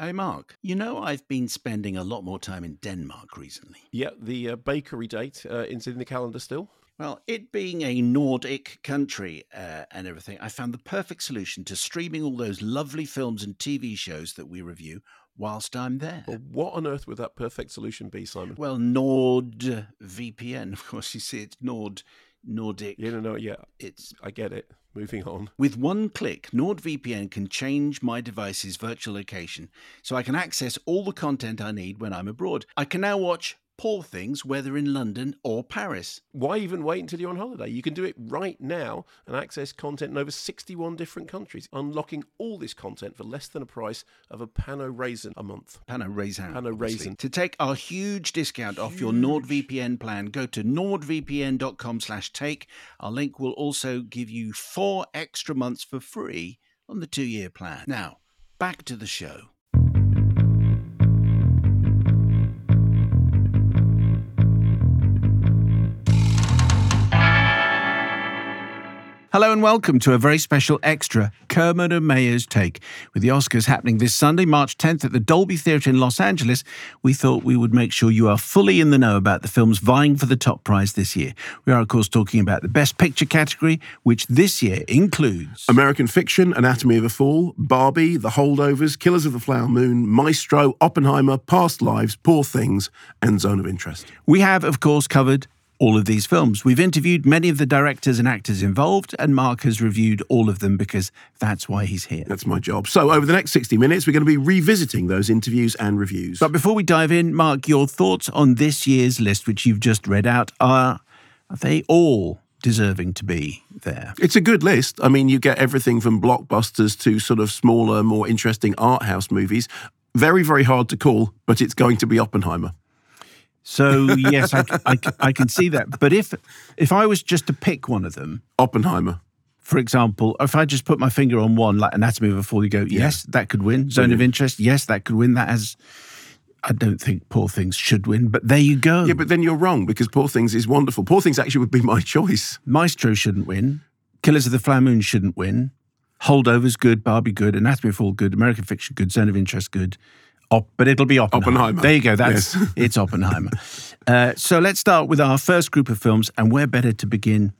Hey, Mark, you know I've been spending a lot more time in Denmark recently. Yeah, the uh, bakery date uh, is in the calendar still. Well, it being a Nordic country uh, and everything, I found the perfect solution to streaming all those lovely films and TV shows that we review whilst I'm there. Well, what on earth would that perfect solution be, Simon? Well, NordVPN. Of course, you see, it's Nord, Nordic. Yeah, no, no, yeah. It's I get it. Moving on. With one click, NordVPN can change my device's virtual location so I can access all the content I need when I'm abroad. I can now watch Poor Things, whether in London or Paris. Why even wait until you're on holiday? You can do it right now and access content in over 61 different countries, unlocking all this content for less than a price of a Pano Raisin a month. Pano Raisin. Pano. Raisin. To take our huge discount off your NordVPN plan, go to nordvpn.com slash take. Our link will also give you four extra months for free on the two-year plan. Now, back to the show. Hello and welcome to a very special extra Kermode and Mayo's Take. With the Oscars happening this Sunday, March 10th at the Dolby Theatre in Los Angeles, we thought we would make sure you are fully in the know about the films vying for the top prize this year. We are, of course, talking about the Best Picture category, which this year includes American Fiction, Anatomy of a Fall, Barbie, The Holdovers, Killers of the Flower Moon, Maestro, Oppenheimer, Past Lives, Poor Things, and Zone of Interest. We have, of course, covered all of these films. We've interviewed many of the directors and actors involved, and Mark has reviewed all of them because that's why he's here. That's my job. So, over the next 60 minutes, we're going to be revisiting those interviews and reviews. But before we dive in, Mark, your thoughts on this year's list, which you've just read out, are, are they all deserving to be there? It's a good list. I mean, you get everything from blockbusters to sort of smaller, more interesting art house movies. Very, very hard to call, but it's going to be Oppenheimer. So yes, I, I, I, can see that. But if if I was just to pick one of them, Oppenheimer, for example, if I just put my finger on one, like Anatomy of a Fall, you go, yes, yeah. that could win. Zone of Interest, yes, that could win. That has. I don't think Poor Things should win, but there you go. Yeah, but then you're wrong because Poor Things is wonderful. Poor Things actually would be my choice. Maestro shouldn't win. Killers of the Flower Moon shouldn't win. Holdovers good. Barbie good. Anatomy of a Fall good. American Fiction good. Zone of Interest good. Op, but it'll be Oppenheimer. Oppenheimer. There you go. That's yes. it's Oppenheimer. Uh, so let's start with our first group of films, and where better to begin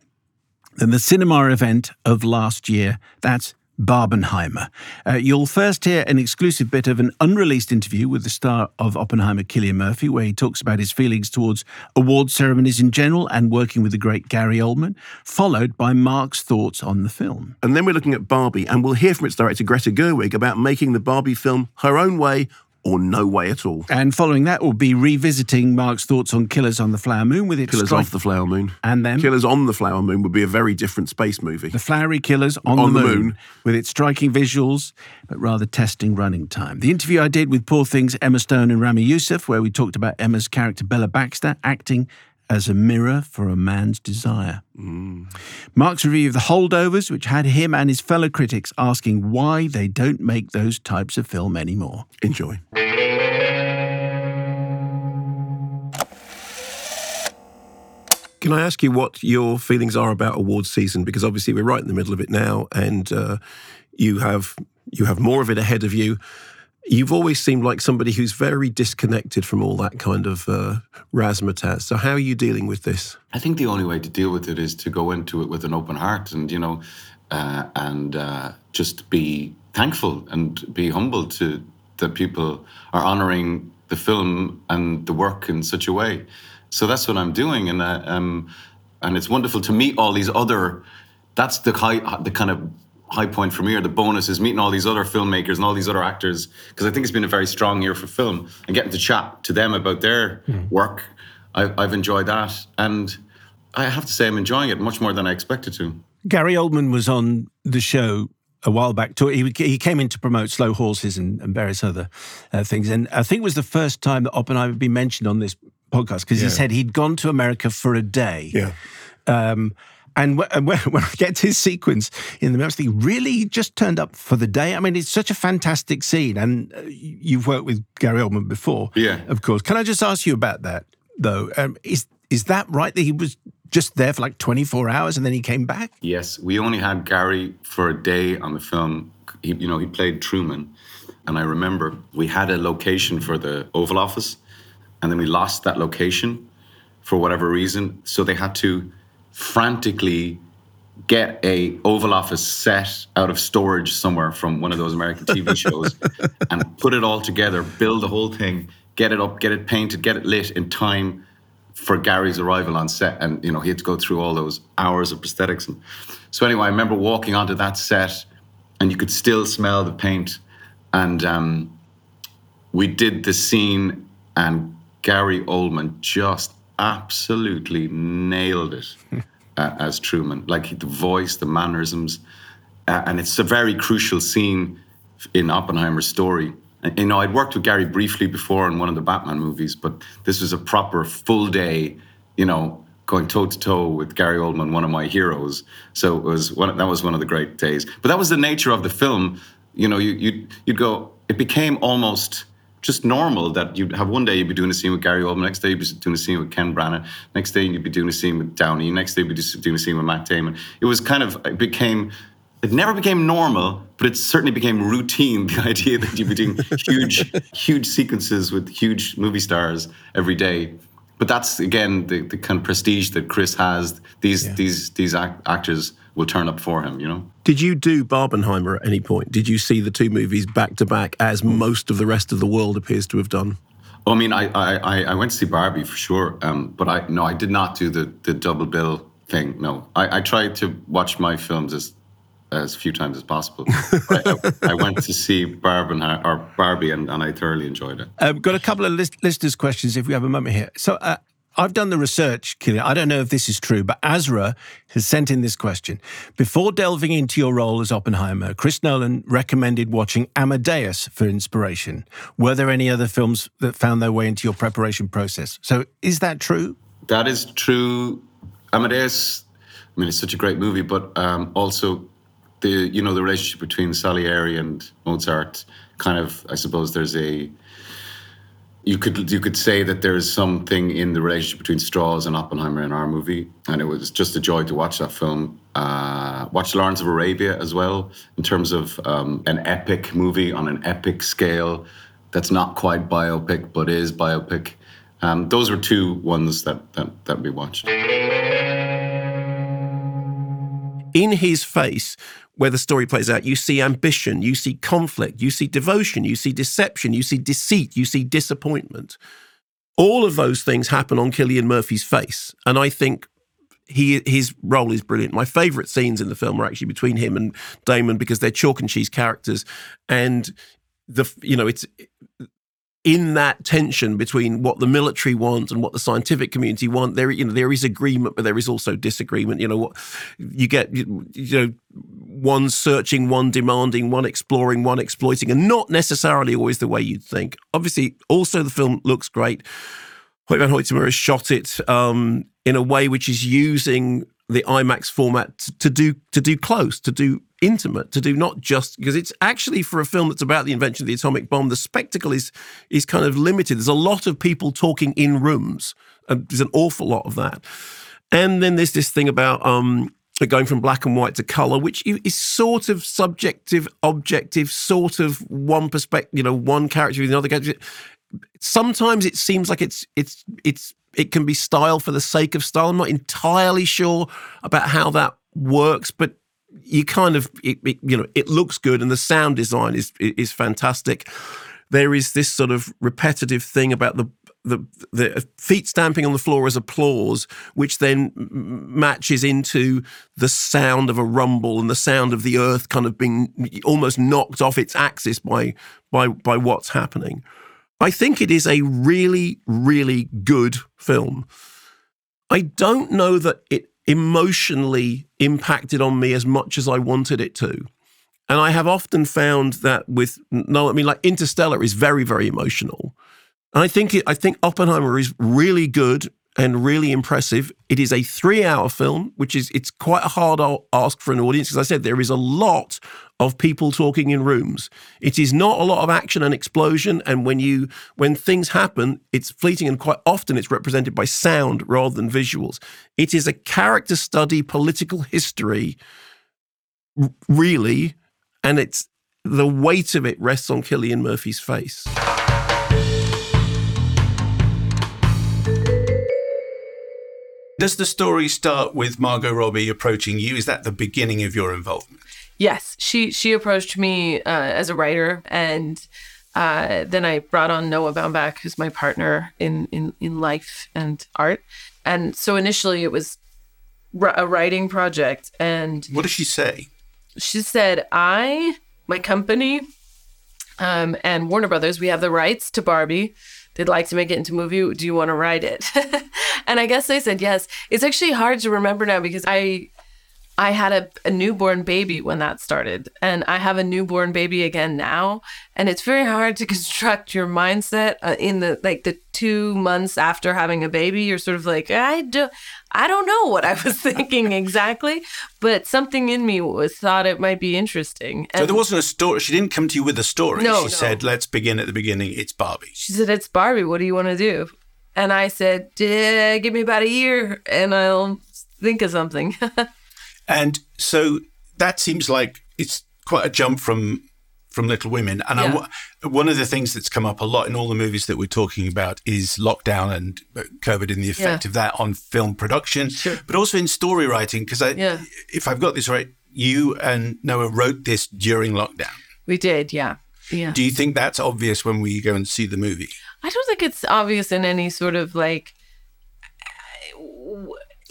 than the cinema event of last year? That's Barbenheimer. Uh, you'll first hear an exclusive bit of an unreleased interview with the star of Oppenheimer, Cillian Murphy, where he talks about his feelings towards award ceremonies in general and working with the great Gary Oldman, followed by Mark's thoughts on the film. And then we're looking at Barbie, and we'll hear from its director, Greta Gerwig, about making the Barbie film her own way or no way at all. And following that, we'll be revisiting Mark's thoughts on Killers on the Flower Moon with its Killers off the Flower Moon. And then Killers on the Flower Moon would be a very different space movie. The Flowery Killers on, on the, moon, the, moon, with its striking visuals, but rather testing running time. The interview I did with Poor Things Emma Stone and Ramy Youssef, where we talked about Emma's character Bella Baxter acting as a mirror for a man's desire. Mm. Mark's review of The Holdovers, which had him and his fellow critics asking why they don't make those types of film anymore. Enjoy. Can I ask you what your feelings are about awards season? Because obviously we're right in the middle of it now, and uh, you have you have more of it ahead of you. You've always seemed like somebody who's very disconnected from all that kind of uh, razzmatazz. So how are you dealing with this? I think the only way to deal with it is to go into it with an open heart, and you know, uh, and uh, just be thankful and be humble to that people are honouring the film and the work in such a way. So that's what I'm doing, and uh, um, and it's wonderful to meet all these other. That's the high, the kind of high point for me, or the bonus is meeting all these other filmmakers and all these other actors, because I think it's been a very strong year for film, and getting to chat to them about their mm. work. I, I've enjoyed that, and I have to say I'm enjoying it much more than I expected to. Gary Oldman was on the show a while back. To, he, he came in to promote Slow Horses and, and various other uh, things. And I think it was the first time that Oppenheimer had been mentioned on this podcast because yeah. he said he'd gone to America for a day. Yeah. Um, and when, when, I get to his sequence in the he really just turned up for the day. I mean, it's such a fantastic scene. And uh, you've worked with Gary Oldman before, yeah, of course. Can I just ask you about that, though? Um, is is that right that he was just there for like 24 hours and then he came back? Yes, we only had Gary for a day on the film. He, you know, he played Truman, And I remember we had a location for the Oval Office, and then we lost that location for whatever reason. So they had to frantically get a Oval Office set out of storage somewhere from one of those American TV shows and put it all together, build the whole thing, get it up, get it painted, get it lit in time for Gary's arrival on set. And you know, he had to go through all those hours of prosthetics. And so anyway, I remember walking onto that set, and you could still smell the paint. And um, we did the scene, and Gary Oldman just absolutely nailed it uh, as Truman. Like the voice, the mannerisms, uh, and it's a very crucial scene in Oppenheimer's story. And, you know, I'd worked with Gary briefly before in one of the Batman movies, but this was a proper full day, you know, going toe to toe with Gary Oldman, one of my heroes. So it was one, that was one of the great days. But that was the nature of the film. You know, you, you'd, you'd go, it became almost just normal that you'd have one day you'd be doing a scene with Gary Oldman, next day you'd be doing a scene with Ken Branagh, next day you'd be doing a scene with Downey, next day you'd be doing a scene with Matt Damon. It was kind of, it became, it never became normal, but it certainly became routine. The idea that you'd be doing huge, huge sequences with huge movie stars every day. But that's again the, the kind of prestige that Chris has. These yeah. these these act- actors will turn up for him, you know. Did you do Barbenheimer at any point? Did you see the two movies back to back as most of the rest of the world appears to have done? Well, I mean, I, I, I went to see Barbie for sure, um, but I no, I did not do the, the double bill thing. No, I, I tried to watch my films as as few times as possible. I, I, went to see Barbie, or Barbie and, and I thoroughly enjoyed it. I've um, got a couple of list, listeners' questions if we have a moment here. So, uh, I've done the research, Cillian. I don't know if this is true, but Azra has sent in this question. Before delving into your role as Oppenheimer, Chris Nolan recommended watching Amadeus for inspiration. Were there any other films that found their way into your preparation process? So is that true? That is true. Amadeus, I mean, it's such a great movie, but um, also the you know the relationship between Salieri and Mozart. Kind of, I suppose there's a you could you could say that there is something in the relationship between Strauss and Oppenheimer in our movie, and it was just a joy to watch that film. Uh, watch Lawrence of Arabia as well, in terms of um, an epic movie on an epic scale that's not quite biopic but is biopic. Um, those were two ones that, that that we watched. In his face, where the story plays out, you see ambition, you see conflict, you see devotion, you see deception, you see deceit, you see disappointment. All of those things happen on Cillian Murphy's face. And I think he his role is brilliant. My favorite scenes in the film are actually between him and Damon because they're chalk and cheese characters. And the you know, it's in that tension between what the military want and what the scientific community want, there you know there is agreement, but there is also disagreement. You know what you get, you, you know, one searching, one demanding, one exploring, one exploiting, and not necessarily always the way you'd think. Obviously, also the film looks great. Hoyt van Hoytema has shot it um, in a way which is using the IMAX format to, to do to do close, to do intimate to do not just because it's actually for a film that's about the invention of the atomic bomb the spectacle is is kind of limited. There's a lot of people talking in rooms and there's an awful lot of that. And then there's this thing about um, going from black and white to color which is sort of subjective objective sort of one perspective you know one character with another character. Sometimes it seems like it's it's it's it can be style for the sake of style. I'm not entirely sure about how that works but you kind of it, it, you know it looks good and the sound design is is fantastic there is this sort of repetitive thing about the the, the uh, feet stamping on the floor as applause, which then matches into the sound of a rumble and the sound of the earth kind of being almost knocked off its axis by by by what's happening. I think it is a really really good film. I don't know that it emotionally impacted on me as much as I wanted it to. And I have often found that with no, I mean, like Interstellar is very, very emotional. And I think it, I think Oppenheimer is really good and really impressive. It is a three-hour film, which is it's quite a hard ask for an audience. As I said, there is a lot of people talking in rooms. It is not a lot of action and explosion. And when you when things happen, it's fleeting and quite often it's represented by sound rather than visuals. It is a character study, political history, really, and it's the weight of it rests on Cillian Murphy's face. Does the story start with Margot Robbie approaching you? Is that the beginning of your involvement? Yes, she she approached me uh, as a writer, and uh, then I brought on Noah Baumbach, who's my partner in in in life and art. And so initially, it was a writing project. And what did she say? She said, "I, my company, um, and Warner Brothers, we have the rights to Barbie." They'd like to make it into a movie. Do you want to write it? and I guess I said yes. It's actually hard to remember now because I I had a, a, newborn baby when that started, and I have a newborn baby again now. And it's very hard to construct your mindset uh, in the like the two months after having a baby. You're sort of like, I do, I don't know what I was thinking exactly, but something in me was thought it might be interesting. And so there wasn't a story. She didn't come to you with a story. No, she no. said, "Let's begin at the beginning. It's Barbie." She said, "It's Barbie. What do you want to do?" And I said, "Give me about a year, and I'll think of something." And so that seems like it's quite a jump from from Little Women. And Yeah. I, one of the things that's come up a lot in all the movies that we're talking about is lockdown and uh, COVID and the effect Yeah. of that on film production, Sure. but also in story writing. Because I, Yeah. if I've got this right, you and Noah wrote this during lockdown. we did, yeah, yeah. Do you think that's obvious when we go and see the movie? I don't think it's obvious in any sort of like.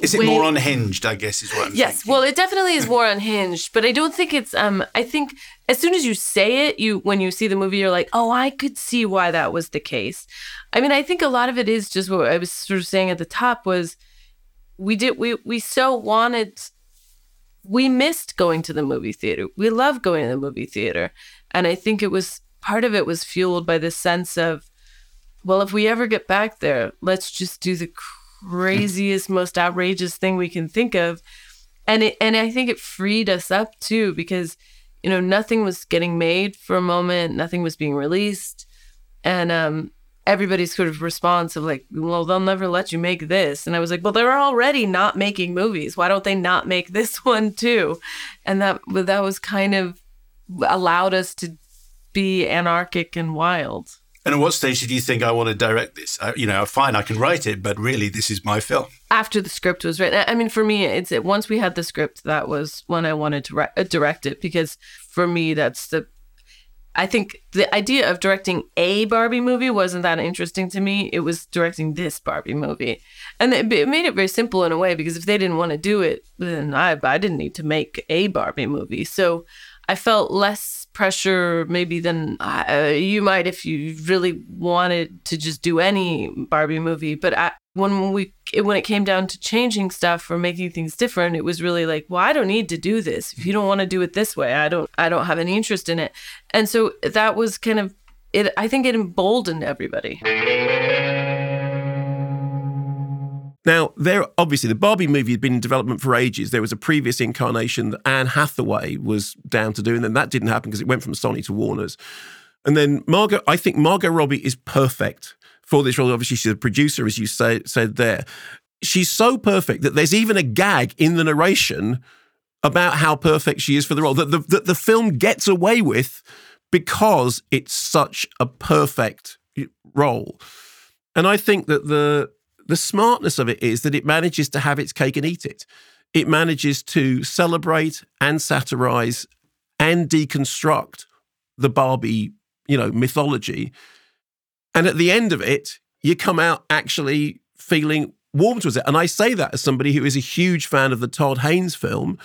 Is it way- more unhinged? I guess is what I'm Yes, thinking. well, it definitely is more unhinged, but I don't think it's. Um, I think as soon as you say it, you when you see the movie, you're like, oh, I could see why that was the case. I mean, I think a lot of it is just what I was sort of saying at the top was, we did we we so wanted, we missed going to the movie theater. We love going to the movie theater, and I think it was part of it was fueled by this sense of, well, if we ever get back there, let's just do the craziest, most outrageous thing we can think of and it and I think it freed us up too because you know nothing was getting made for a moment, nothing was being released, and um, everybody's sort of response of like, well, they'll never let you make this, and I was like, well, they're already not making movies. Why don't they not make this one too? And that that was kind of allowed us to be anarchic and wild. And at what stage did you think I want to direct this? I, you know, fine, I can write it, but really, this is my film. after the script was written. I mean, for me, it's it, once we had the script, that was when I wanted to ri- uh, direct it because for me, that's the. I think the idea of directing a Barbie movie wasn't that interesting to me. It was directing this Barbie movie, and it, it made it very simple in a way because if they didn't want to do it, then I I didn't need to make a Barbie movie. So I felt less pressure maybe than uh, you might if you really wanted to just do any Barbie movie. But I, when we it, when it came down to changing stuff or making things different, it was really like, well, I don't need to do this. If you don't want to do it this way, I don't I don't have any interest in it. And so that was kind of it. I think it emboldened everybody. Now, there obviously the Barbie movie had been in development for ages. There was a previous incarnation that Anne Hathaway was down to do, and then that didn't happen because it went from Sony to Warner's. And then Margot, I think Margot Robbie is perfect for this role. Obviously, she's a producer, as you say, said there. She's so perfect that there's even a gag in the narration about how perfect she is for the role that the, that the film gets away with because it's such a perfect role. And I think that the the smartness of it is that it manages to have its cake and eat it. It manages to celebrate and satirize and deconstruct the Barbie, you know, mythology. And at the end of it, you come out actually feeling warm towards it. And I say that as somebody who is a huge fan of the Todd Haynes film,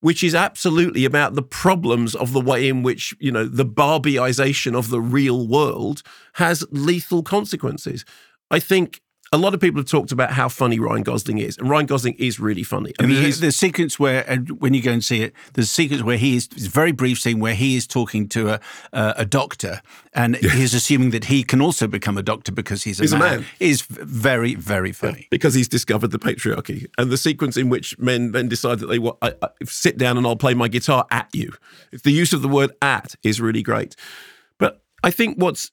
which is absolutely about the problems of the way in which, you know, the Barbieization of the real world has lethal consequences. I think a lot of people have talked about how funny Ryan Gosling is, and Ryan Gosling is really funny. I mean, mean, he's, the, the sequence where, uh, when you go and see it, there's a sequence where he is, it's a very brief scene where he is talking to a uh, a doctor, and he's assuming that he can also become a doctor because he's a He's a man. man. Is very, very funny. because he's discovered the patriarchy and the sequence in which men then decide that they want I, I, sit down and I'll play my guitar at you. The use of the word "at" is really great, but I think what's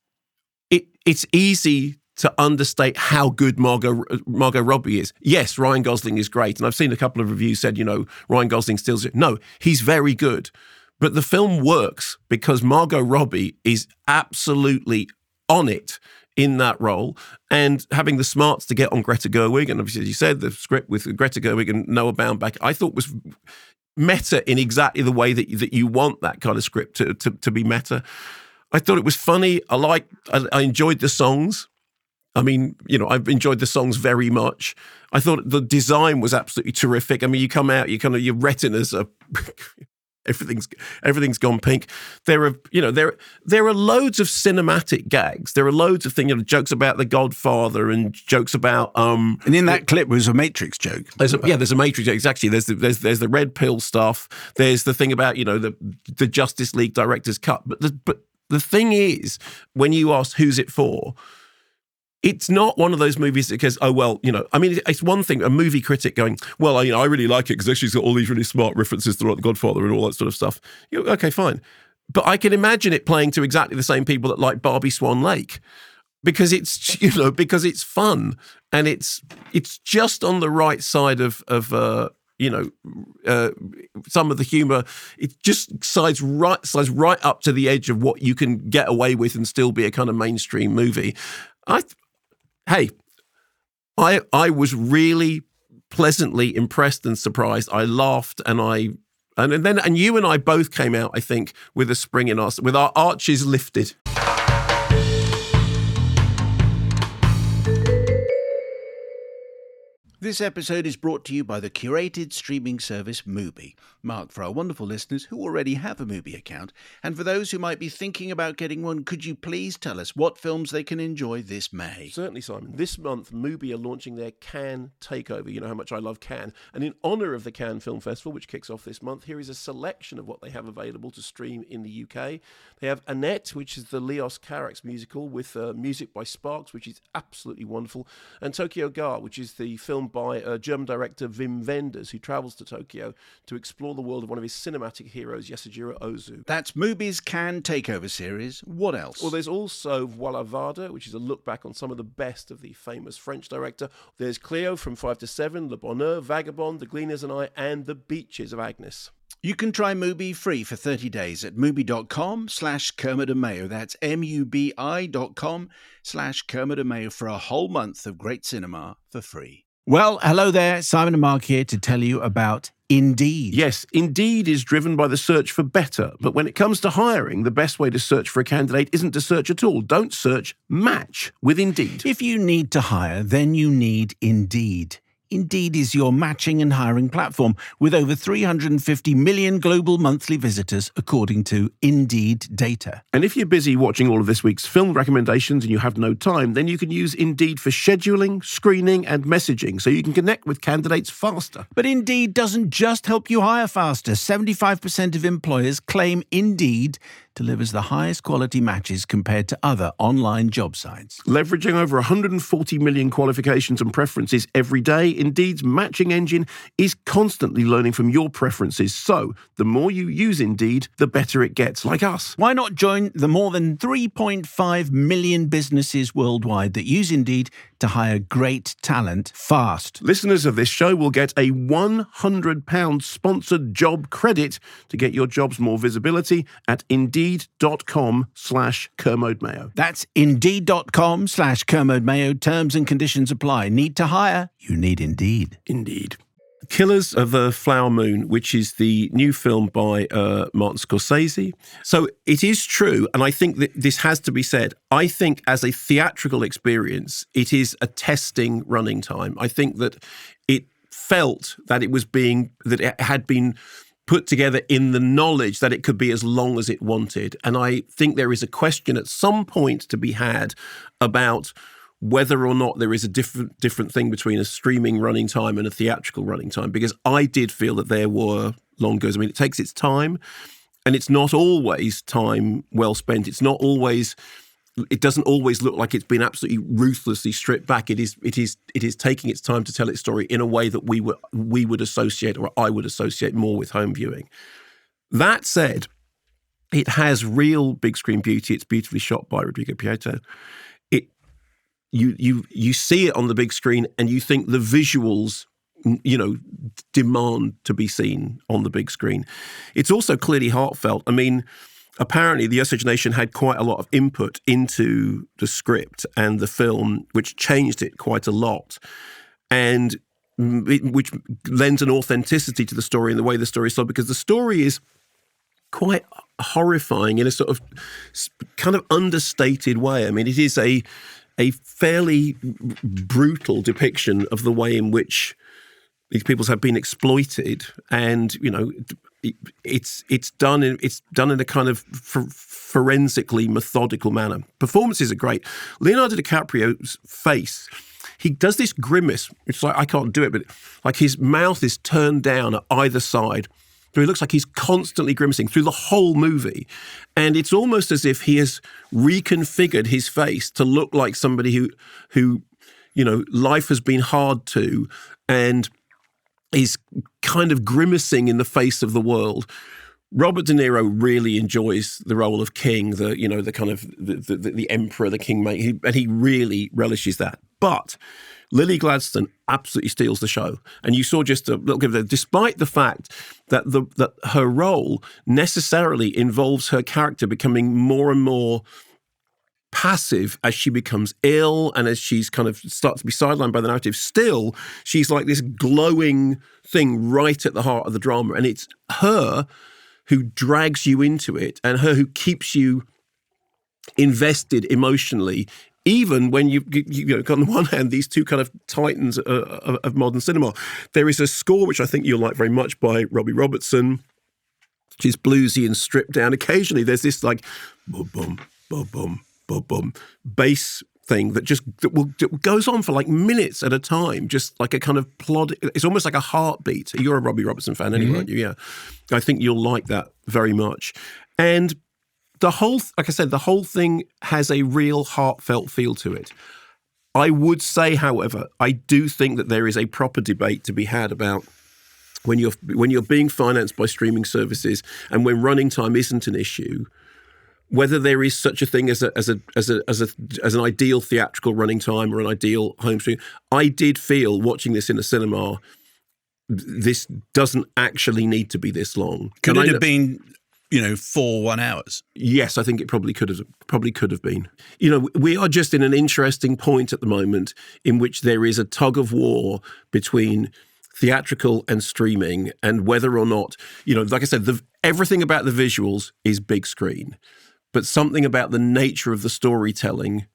it, it's easy to understate how good Margot Margot Robbie is. Yes, Ryan Gosling is great, and I've seen a couple of reviews said you know Ryan Gosling steals it. no, he's very good. But the film works because Margot Robbie is absolutely on it in that role and having the smarts to get on Greta Gerwig. And obviously, as you said, the script with Greta Gerwig and Noah Baumbach, I thought was meta in exactly the way that you, that you want that kind of script to, to, to be meta. I thought it was funny. I like. I, I enjoyed the songs. I mean, you know, I've enjoyed the songs very much. I thought the design was absolutely terrific. I mean, you come out, you kind of your retinas are everything's everything's gone pink. There are you know there there are loads of cinematic gags. There are loads of things, you know, jokes about the Godfather and jokes about um. And in that clip was a Matrix joke. There's a, yeah, there's a Matrix joke exactly. There's the, there's there's the red pill stuff. There's the thing about you know the the Justice League director's cut. But the, but the thing is, when you ask who's it for, it's not one of those movies that goes, oh well, you know. I mean, it's one thing a movie critic going, well, I, you know, I really like it because actually it's got all these really smart references throughout The Godfather and all that sort of stuff. You know, okay, fine, but I can imagine it playing to exactly the same people that like Barbie Swan Lake because it's you know because it's fun and it's it's just on the right side of of uh, you know uh, some of the humor it just slides right slides right up to the edge of what you can get away with and still be a kind of mainstream movie i hey i i was really pleasantly impressed and surprised. I laughed and i and and then and you and i both came out i think with a spring in us with our arches lifted This episode is brought to you by the curated streaming service Mubi, marked for our wonderful listeners who already have a Mubi account. And for those who might be thinking about getting one, could you please tell us what films they can enjoy this May? Certainly, Simon. This month, Mubi are launching their Cannes Takeover. You know how much I love Cannes. And in honour of the Cannes Film Festival, which kicks off this month, here is a selection of what they have available to stream in the UK. They have Annette, which is the Leos Carax musical with uh, music by Sparks, which is absolutely wonderful, and Tokyo Ga, which is the film by uh, German director Wim Wenders, who travels to Tokyo to explore the world of one of his cinematic heroes, Yasujiro Ozu. That's Mubi's Cannes Takeover series. What else? Well, there's also Viva Varda, which is a look back on some of the best of the famous French director. There's Cleo from 5 to 7, Le Bonheur, Vagabond, The Gleaners and I, and The Beaches of Agnes. You can try Mubi free for 30 days at mubi.com slash Kermode and Mayo. That's M-U-B-I dot com slash Kermode and Mayo for a whole month of great cinema for free. Well, hello there. Simon and Mark here to tell you about Indeed. Yes, Indeed is driven by the search for better. But when it comes to hiring, the best way to search for a candidate isn't to search at all. Don't search, match with Indeed. If you need to hire, then you need Indeed. Indeed is your matching and hiring platform with over 350 million global monthly visitors, according to Indeed data. And if you're busy watching all of this week's film recommendations and you have no time, then you can use Indeed for scheduling, screening, and messaging so you can connect with candidates faster. But Indeed doesn't just help you hire faster. 75% of employers claim Indeed delivers the highest quality matches compared to other online job sites. Leveraging over 140 million qualifications and preferences every day, Indeed's matching engine is constantly learning from your preferences. So, the more you use Indeed, the better it gets, like us. Why not join the more than 3.5 million businesses worldwide that use Indeed to hire great talent fast? Listeners of this show will get a £100 sponsored job credit to get your jobs more visibility at indeed.com slash Kermode Mayo. That's indeed.com slash Kermode Mayo. Terms and conditions apply. Need to hire? You need Indeed. Indeed. Killers of the Flower Moon, which is the new film by uh, Martin Scorsese. So it is true, and I think that this has to be said. I think as a theatrical experience, it is a testing running time. I think that it felt that it was being that it had been put together in the knowledge that it could be as long as it wanted. And I think there is a question at some point to be had about whether or not there is a different different thing between a streaming running time and a theatrical running time because I did feel that there were long goes. I mean, it takes its time, and it's not always time well spent. It's not always. It doesn't always look like it's been absolutely ruthlessly stripped back. It is. It is. It is taking its time to tell its story in a way that we would we would associate, or I would associate more with home viewing. That said, it has real big screen beauty. It's beautifully shot by Rodrigo Prieto you you you see it on the big screen and you think the visuals you know, demand to be seen on the big screen. It's also clearly heartfelt. I mean, apparently the Osage Nation had quite a lot of input into the script and the film, which changed it quite a lot. And which lends an authenticity to the story and the way the story is told, because the story is quite horrifying in a sort of kind of understated way. I mean, it is a a fairly brutal depiction of the way in which these peoples have been exploited, and you know, it's it's done in it's done in a kind of forensically methodical manner. Performances are great. Leonardo DiCaprio's face. He does this grimace. It's like I can't do it, but like his mouth is turned down at either side so he looks like he's constantly grimacing through the whole movie. And it's almost as if he has reconfigured his face to look like somebody who who, you know, life has been hard to and is kind of grimacing in the face of the world. Robert De Niro really enjoys the role of king, the you know the kind of the the, the emperor, the king, he, and he really relishes that. But Lily Gladstone absolutely steals the show. And you saw just a little bit, of that, despite the fact that the that her role necessarily involves her character becoming more and more passive as she becomes ill and as she's kind of starts to be sidelined by the narrative still she's like this glowing thing right at the heart of the drama. And it's her who drags you into it and her who keeps you invested emotionally even when you, you know, on the one hand, these two kind of titans uh, of, of, modern cinema, there is a score which I think you'll like very much by Robbie Robertson, which is bluesy and stripped down. Occasionally, there's this like boom, boom, boom, boom, boom, boom bass thing that just that will that goes on for like minutes at a time, just like a kind of plod. It's almost like a heartbeat. You're a Robbie Robertson fan, anyway, mm-hmm. aren't you? Yeah, I think you'll like that very much. And the whole, like I said, the whole thing has a real heartfelt feel to it. I would say, however, I do think that there is a proper debate to be had about when you're when you're being financed by streaming services and when running time isn't an issue, whether there is such a thing as a as a as a as a as an ideal theatrical running time or an ideal home stream. I did feel watching this in a cinema. This doesn't actually need to be this long. Could and it I, have been you know, four one hours. Yes, I think it probably could have probably could have been. You know, we are just in an interesting point at the moment in which there is a tug of war between theatrical and streaming and whether or not, you know, like I said, the, everything about the visuals is big screen, but something about the nature of the storytelling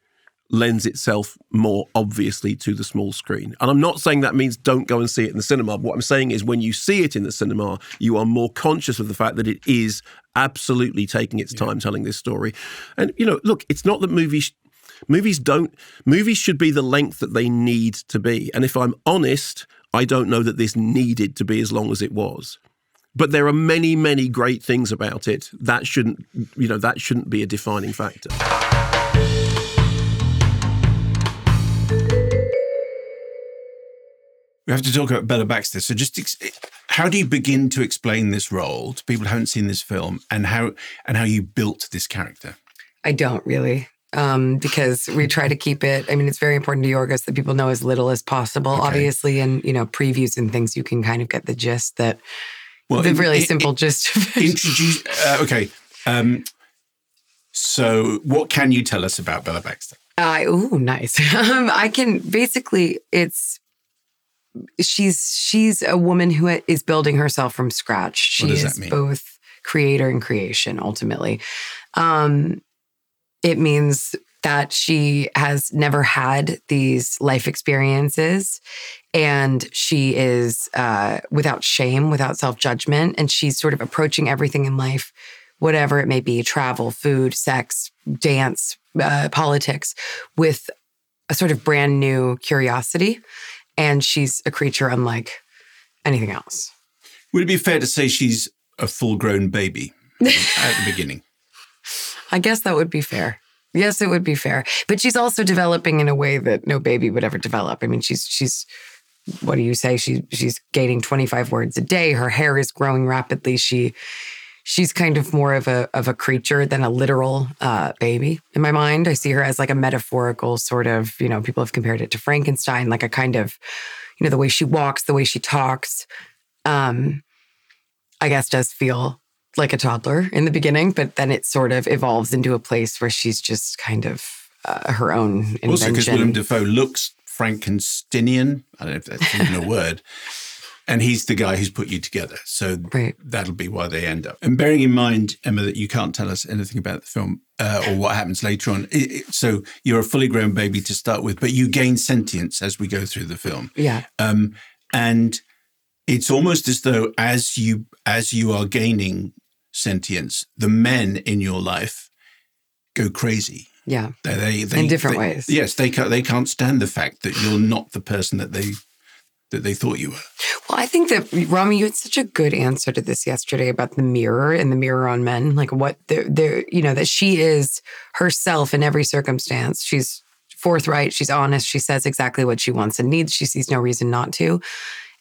lends itself more obviously to the small screen. And I'm not saying that means don't go and see it in the cinema. What I'm saying is when you see it in the cinema, you are more conscious of the fact that it is absolutely taking its time yeah. telling this story. And you know, look, it's not that movies movies don't movies should be the length that they need to be. And if I'm honest, I don't know that this needed to be as long as it was. But there are many, many great things about it. That shouldn't, you know, that shouldn't be a defining factor. We have to talk about Bella Baxter. So, just ex- how do you begin to explain this role to people who haven't seen this film, and how and how you built this character? I don't really, um, because we try to keep it. I mean, it's very important to Yorgos that people know as little as possible. Okay. Obviously, and you know, previews and things, you can kind of get the gist that well, the in, really in, simple in, gist. introduce. Uh, okay. Um, so, what can you tell us about Bella Baxter? Uh, oh, nice. um, I can basically, it's she's she's a woman who is building herself from scratch. She is both creator and creation ultimately. Um, it means that she has never had these life experiences and she is uh, without shame, without self judgment, and she's sort of approaching everything in life, whatever it may be travel, food, sex, dance, uh, politics, with a sort of brand new curiosity and she's a creature unlike anything else. Would it be fair to say she's a full grown baby at the beginning? I guess that would be fair. Yes, it would be fair. But she's also developing in a way that no baby would ever develop. I mean, she's she's what do you say? She she's gaining 25 words a day. Her hair is growing rapidly. She she's kind of more of a of a creature than a literal uh, baby in my mind. I see her as like a metaphorical sort of, you know, people have compared it to Frankenstein, like a kind of you know, the way she walks, the way she talks, um, I guess does feel like a toddler in the beginning, but then it sort of evolves into a place where she's just kind of uh, her own invention. Also, because Willem Dafoe looks Frankensteinian. I don't know if that's even a word. And he's the guy who's put you together. So right. that'll be why they end up. And bearing in mind, Emma, that you can't tell us anything about the film uh, or what happens later on. It, it, so you're a fully grown baby to start with, but you gain sentience as we go through the film. Yeah. Um, and it's almost as though as you as you are gaining sentience, the men in your life go crazy. Yeah, they, they, they in different they, ways. Yes, they can't, they can't stand the fact that you're not the person that they that they thought you were. Well, I think that Rami, you had such a good answer to this yesterday about the mirror and the mirror on men. Like what they're, they're you know, that she is herself in every circumstance. She's forthright. She's honest. She says exactly what she wants and needs. She sees no reason not to.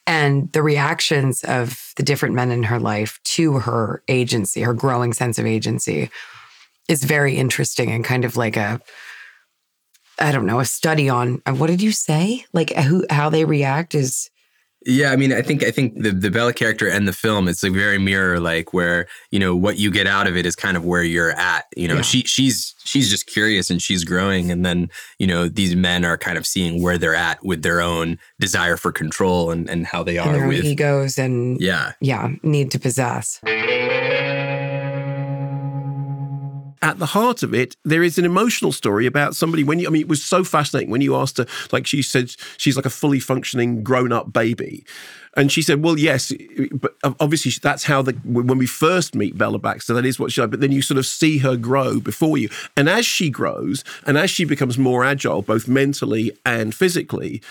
And the reactions of the different men in her life to her agency, her growing sense of agency, is very interesting and kind of like a I don't know, a study on uh, what did you say? Like who how they react is yeah, I mean, I think I think the the Bella character and the film it's a very mirror like where you know what you get out of it is kind of where you're at. You know, yeah. she she's she's just curious and she's growing, and then you know these men are kind of seeing where they're at with their own desire for control and and how they are and with egos and yeah yeah need to possess at the heart of it, there is an emotional story about somebody. When you, I mean, it was so fascinating when you asked her, like she said, she's like a fully functioning grown up baby. And she said, "Well, yes, but obviously that's how the when we first meet Bella Baxter, that is what she. But then you sort of see her grow before you, and as she grows, and as she becomes more agile, both mentally and physically,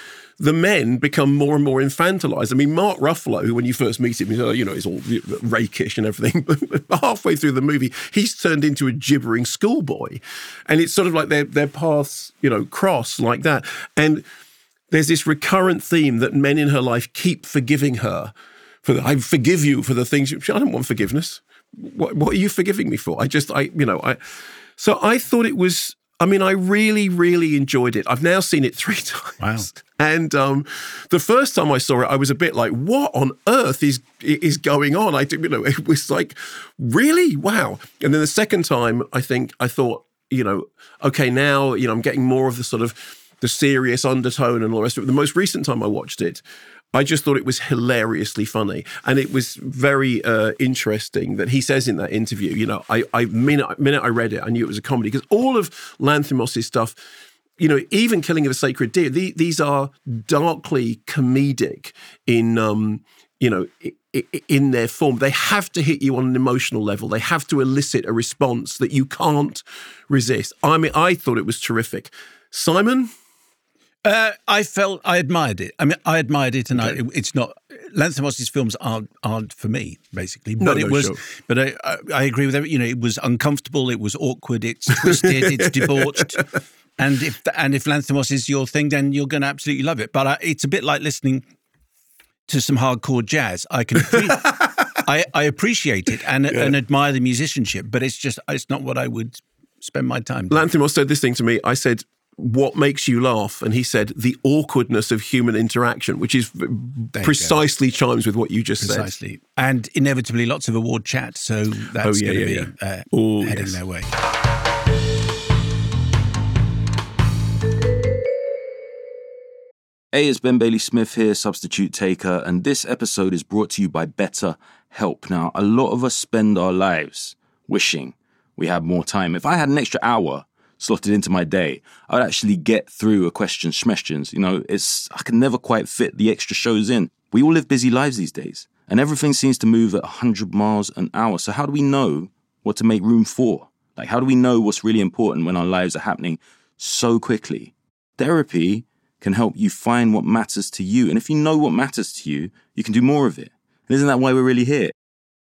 the men become more and more infantilized. I mean, Mark Ruffalo, who when you first meet him, uh, you know, he's all rakish and everything, but halfway through the movie, he's turned into a gibbering schoolboy, and it's sort of like their their paths, you know, cross like that, and there's this recurrent theme that men in her life keep forgiving her for the, I forgive you for the things you, I don't want forgiveness. What, what are you forgiving me for? I just I you know I so I thought it was I mean, I really, really enjoyed it. I've now seen it three times. Wow. And um, the first time I saw it, I was a bit like, "What on earth is is going on?" I, did, you know, it was like, "Really? Wow!" And then the second time, I think I thought, you know, okay, now you know, I'm getting more of the sort of the serious undertone and all the rest of it. The most recent time I watched it, I just thought it was hilariously funny, and it was very uh, interesting that he says in that interview, you know, I, I minute minute I read it, I knew it was a comedy because all of Lanthimos's stuff, you know, even Killing of a Sacred Deer, the, these are darkly comedic in, um, you know, in their form. They have to hit you on an emotional level. They have to elicit a response that you can't resist. I mean, I thought it was terrific. Simon. Uh, I felt I admired it. I mean, I admired it, and okay. I, it's not Lanthimos's films aren't aren't for me, basically. But no, it no, was. Sure. But I, I, I agree with everything. You know, it was uncomfortable. It was awkward. It's twisted. it's debauched. And if and if Lanthimos is your thing, then you're going to absolutely love it. But I, it's a bit like listening to some hardcore jazz. I can. I, I appreciate it and, yeah. and admire the musicianship, but it's just it's not what I would spend my time. Doing. Lanthimos said this thing to me. I said, what makes you laugh? And he said, the awkwardness of human interaction, which is precisely chimes with what you just precisely. said. And inevitably lots of award chat. So that's oh, yeah, going to yeah, be yeah. Uh, oh, heading yes. their way. Hey, it's Ben Bailey Smith here, substitute taker, and this episode is brought to you by Better Help. Now, a lot of us spend our lives wishing we had more time. If I had an extra hour, slotted into my day, I would actually get through a question smestions. You know, it's I can never quite fit the extra shows in. We all live busy lives these days, and everything seems to move at 100 miles an hour. So how do we know what to make room for? Like how do we know what's really important when our lives are happening so quickly? Therapy can help you find what matters to you. And if you know what matters to you, you can do more of it. And isn't that why we're really here?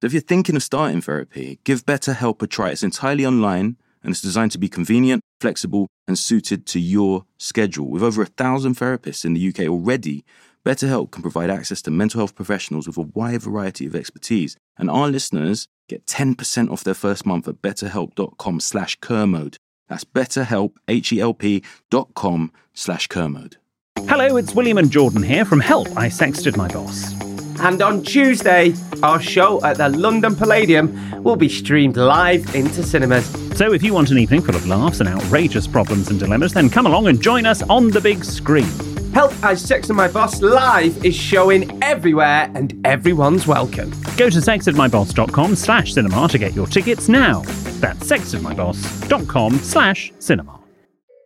So if you're thinking of starting therapy, give BetterHelp a try. It's entirely online and it's designed to be convenient, flexible, and suited to your schedule. With over a thousand therapists in the UK already, BetterHelp can provide access to mental health professionals with a wide variety of expertise. And our listeners get 10% off their first month at betterhelp.com slash kermode. That's betterhelp, H-E-L-P dot com slash kermode. Hello, it's William and Jordan here from Help, I Sexted My Boss. And on Tuesday, our show at the London Palladium will be streamed live into cinemas. So if you want an evening full of laughs and outrageous problems and dilemmas, then come along and join us on the big screen. Help I Sexted My Boss Live is showing everywhere and everyone's welcome. Go to sextedmyboss.com slash cinema to get your tickets now. That's sextedmyboss.com slash cinema.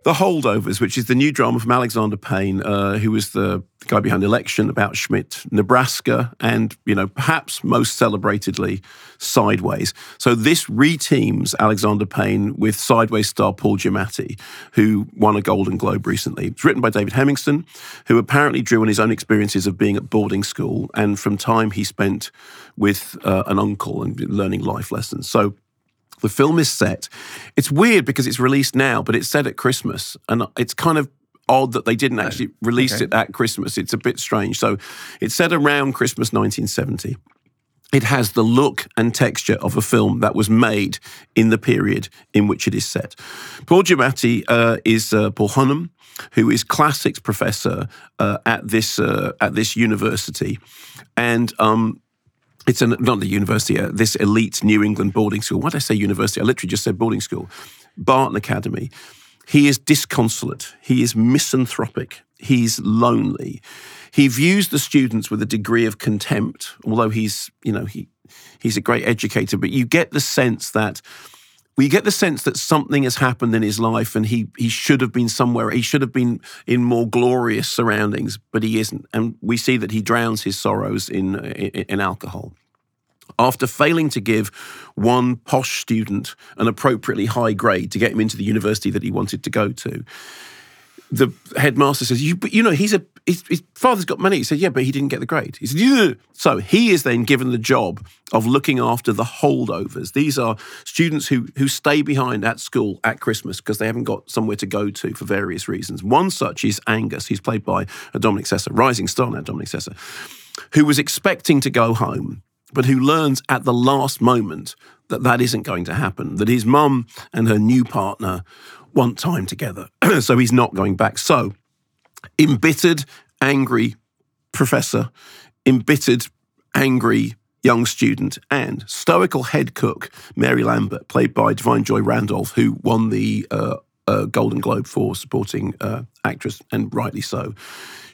The Holdovers, which is the new drama from Alexander Payne, uh, who was the guy behind Election, about Schmidt, Nebraska, and, you know, perhaps most celebratedly, Sideways. So this reteams Alexander Payne with Sideways star Paul Giamatti, who won a Golden Globe recently. It's written by David Hemingson, who apparently drew on his own experiences of being at boarding school and from time he spent with uh, an uncle and learning life lessons. So the film is set. It's weird because it's released now, but it's set at Christmas, and it's kind of odd that they didn't actually release okay. it at Christmas. It's a bit strange. So it's set around Christmas 1970. It has the look and texture of a film that was made in the period in which it is set. Paul Giamatti uh, is uh, Paul Hunham, who is classics professor uh, at this uh, at this university, and um, it's an, not the university, uh, this elite New England boarding school. Why did I say university? I literally just said boarding school. Barton Academy. He is disconsolate. He is misanthropic. He's lonely. He views the students with a degree of contempt, although he's, you know, he he's a great educator, but you get the sense that we get the sense that something has happened in his life and he he should have been somewhere. He should have been in more glorious surroundings but he isn't. And we see that he drowns his sorrows in in, in alcohol. After failing to give one posh student an appropriately high grade to get him into the university that he wanted to go to the headmaster says, "You, you know, he's a his, his, father's got money." He said, "Yeah, but he didn't get the grade." He said, yeah. "So he is then given the job of looking after the holdovers. These are students who who stay behind at school at Christmas because they haven't got somewhere to go to for various reasons. One such is Angus. He's played by Dominic Sessa, rising star now, Dominic Sessa, who was expecting to go home." But who learns at the last moment that that isn't going to happen, that his mum and her new partner want time together. so he's not going back. So, embittered, angry professor, embittered, angry young student, and stoical head cook, Mary Lambert, played by Da'Vine Joy Randolph, who won the uh, uh, Golden Globe for supporting uh, actress, and rightly so.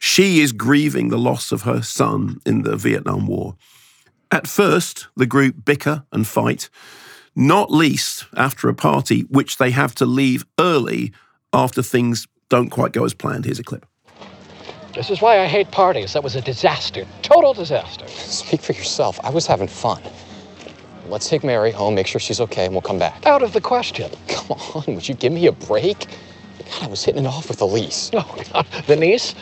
She is grieving the loss of her son in the Vietnam War. At first, the group bicker and fight not least after a party which they have to leave early after things don't quite go as planned. Here's a clip. This is why I hate parties. That was a disaster. Total disaster. Speak for yourself. I was having fun. Let's take Mary home, make sure she's okay, and we'll come back. Out of the question. Come on, would you give me a break? God, I was hitting it off with Elise. Oh, the niece?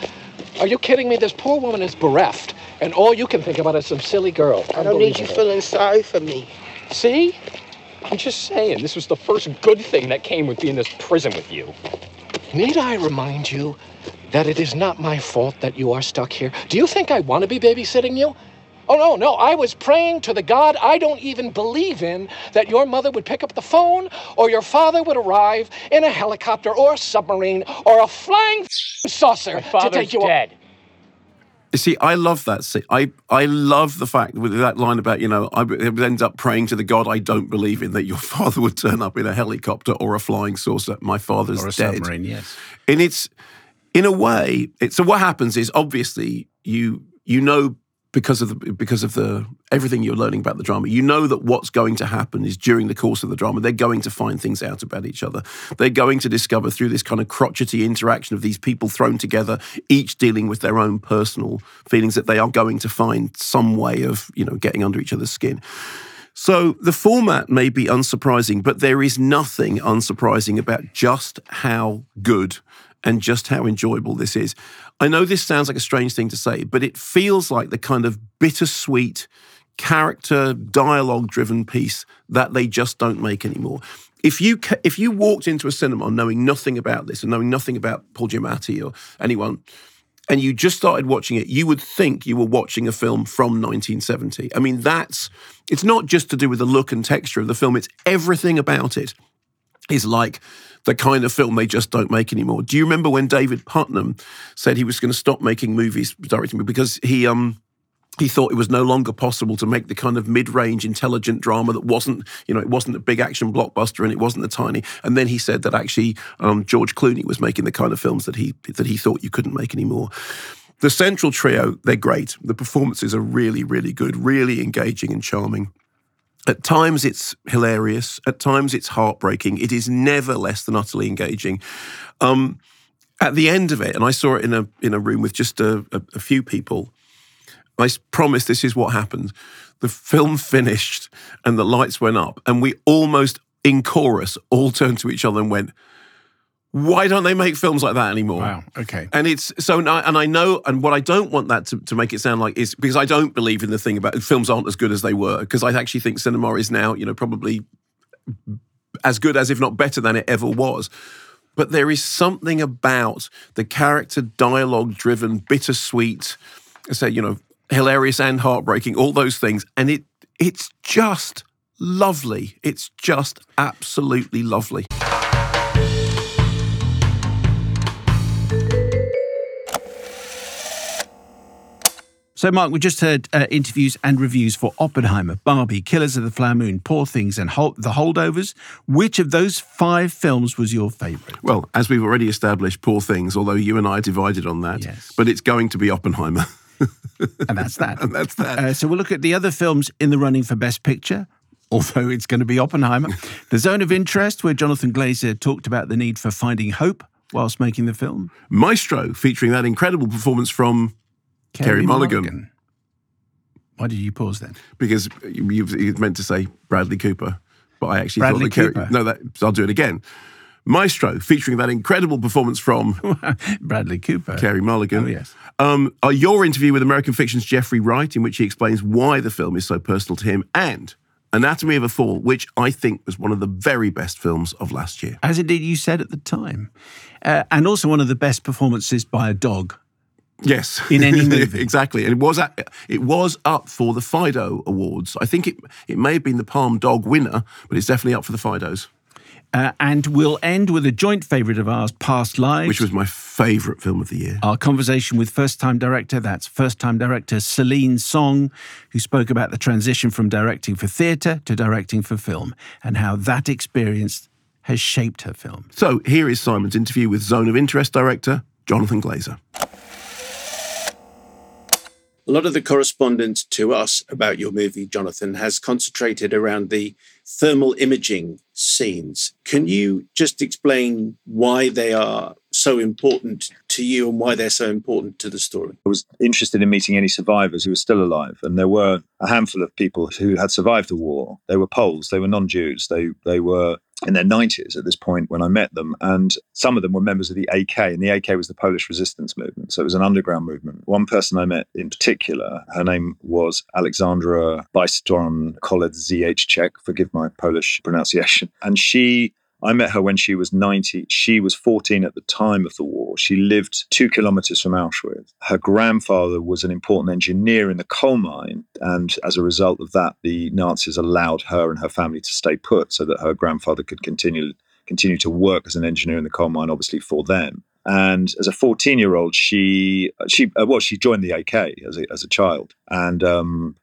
Are you kidding me? This poor woman is bereft, and all you can think about is some silly girl. I don't need you feeling sorry for me. See? I'm just saying, this was the first good thing that came with being in this prison with you. Need I remind you that it is not my fault that you are stuck here? Do you think I want to be babysitting you? Oh, no, no. I was praying to the God I don't even believe in that your mother would pick up the phone or your father would arrive in a helicopter or a submarine or a flying saucer to take you dead. You see, I love that. See, I I love the fact with that line about you know I end up praying to the God I don't believe in that your father would turn up in a helicopter or a flying saucer. My father's or a dead. submarine, yes. And it's in a way. It's so what happens is obviously you you know because of the because of the everything you're learning about the drama. You know that what's going to happen is during the course of the drama they're going to find things out about each other. They're going to discover through this kind of crotchety interaction of these people thrown together each dealing with their own personal feelings that they are going to find some way of you know getting under each other's skin. So the format may be unsurprising but there is nothing unsurprising about just how good and just how enjoyable this is. I know this sounds like a strange thing to say, but it feels like the kind of bittersweet, character dialogue driven piece that they just don't make anymore. If you if you walked into a cinema knowing nothing about this and knowing nothing about Paul Giamatti or anyone, and you just started watching it, you would think you were watching a film from 1970. I mean, that's it's not just to do with the look and texture of the film; it's everything about it is like the kind of film they just don't make anymore. Do you remember when David Puttnam said he was going to stop making movies, directing because he um he thought it was no longer possible to make the kind of mid-range intelligent drama that wasn't you know it wasn't a big action blockbuster and it wasn't the tiny. And then he said that actually um, George Clooney was making the kind of films that he that he thought you couldn't make anymore. The central trio they're great. The performances are really really good really engaging and charming at times it's hilarious. At times it's heartbreaking. It is never less than utterly engaging. Um, at the end of it, and I saw it in a in a room with just a, a, a few people. I promise this is what happened. The film finished and the lights went up, and we almost in chorus all turned to each other and went, why don't they make films like that anymore? Wow. Okay. And it's so, and I know, and what I don't want that to, to make it sound like is because I don't believe in the thing about films aren't as good as they were, because I actually think cinema is now, you know, probably as good as, if not better than it ever was. But there is something about the character dialogue driven, bittersweet, I say, you know, hilarious and heartbreaking, all those things. And it it's just lovely. It's just absolutely lovely. So, Mark, we just heard uh, interviews and reviews for Oppenheimer, Barbie, Killers of the Flower Moon, Poor Things, and Hol- The Holdovers. Which of those five films was your favourite? Well, as we've already established, Poor Things, although you and I divided on that. Yes. But it's going to be Oppenheimer. and that's that. and that's that. Uh, so we'll look at the other films in the running for Best Picture. Although it's going to be Oppenheimer. the Zone of Interest, where Jonathan Glazer talked about the need for finding hope whilst making the film. Maestro, featuring that incredible performance from Carey Mulligan. Mulligan. Why did you pause then? Because you, you meant to say Bradley Cooper, but I actually Bradley thought that Cooper. no, that I'll do it again. Maestro, featuring that incredible performance from Bradley Cooper, Carey Mulligan. Oh yes. Um, uh, your interview with American Fiction's Jeffrey Wright, in which he explains why the film is so personal to him, and Anatomy of a Fall, which I think was one of the very best films of last year. As indeed you said at the time, uh, and also one of the best performances by a dog Yes, in any movie, exactly. And it was at, it was up for the Fido Awards. I think it it may have been the Palm Dog winner, but it's definitely up for the Fidos. Uh, and we'll end with a joint favourite of ours, Past Lives, which was my favourite film of the year. Our conversation with first-time director, that's first-time director Celine Song, who spoke about the transition from directing for theatre to directing for film, and how that experience has shaped her film. So here is Simon's interview with Zone of Interest director Jonathan Glazer. A lot of the correspondence to us about your movie, Jonathan, has concentrated around the thermal imaging scenes. Can you just explain why they are so important to you and why they're so important to the story? I was interested in meeting any survivors who were still alive, and there were a handful of people who had survived the war. They were Poles, they were non Jews, they, they were in their 90s at this point when I met them. And some of them were members of the AK, and the AK was the Polish resistance movement. So it was an underground movement. One person I met in particular, her name was Alexandra Bystron Kolodziejczyk, forgive my Polish pronunciation. And she I met her when she was 90. She was 14 at the time of the war. She lived two kilometers from Auschwitz. Her grandfather was an important engineer in the coal mine. And as a result of that, the Nazis allowed her and her family to stay put so that her grandfather could continue, continue to work as an engineer in the coal mine, obviously for them. And as a 14 year old, she, she uh, well, she joined the AK as a, as a child. And um,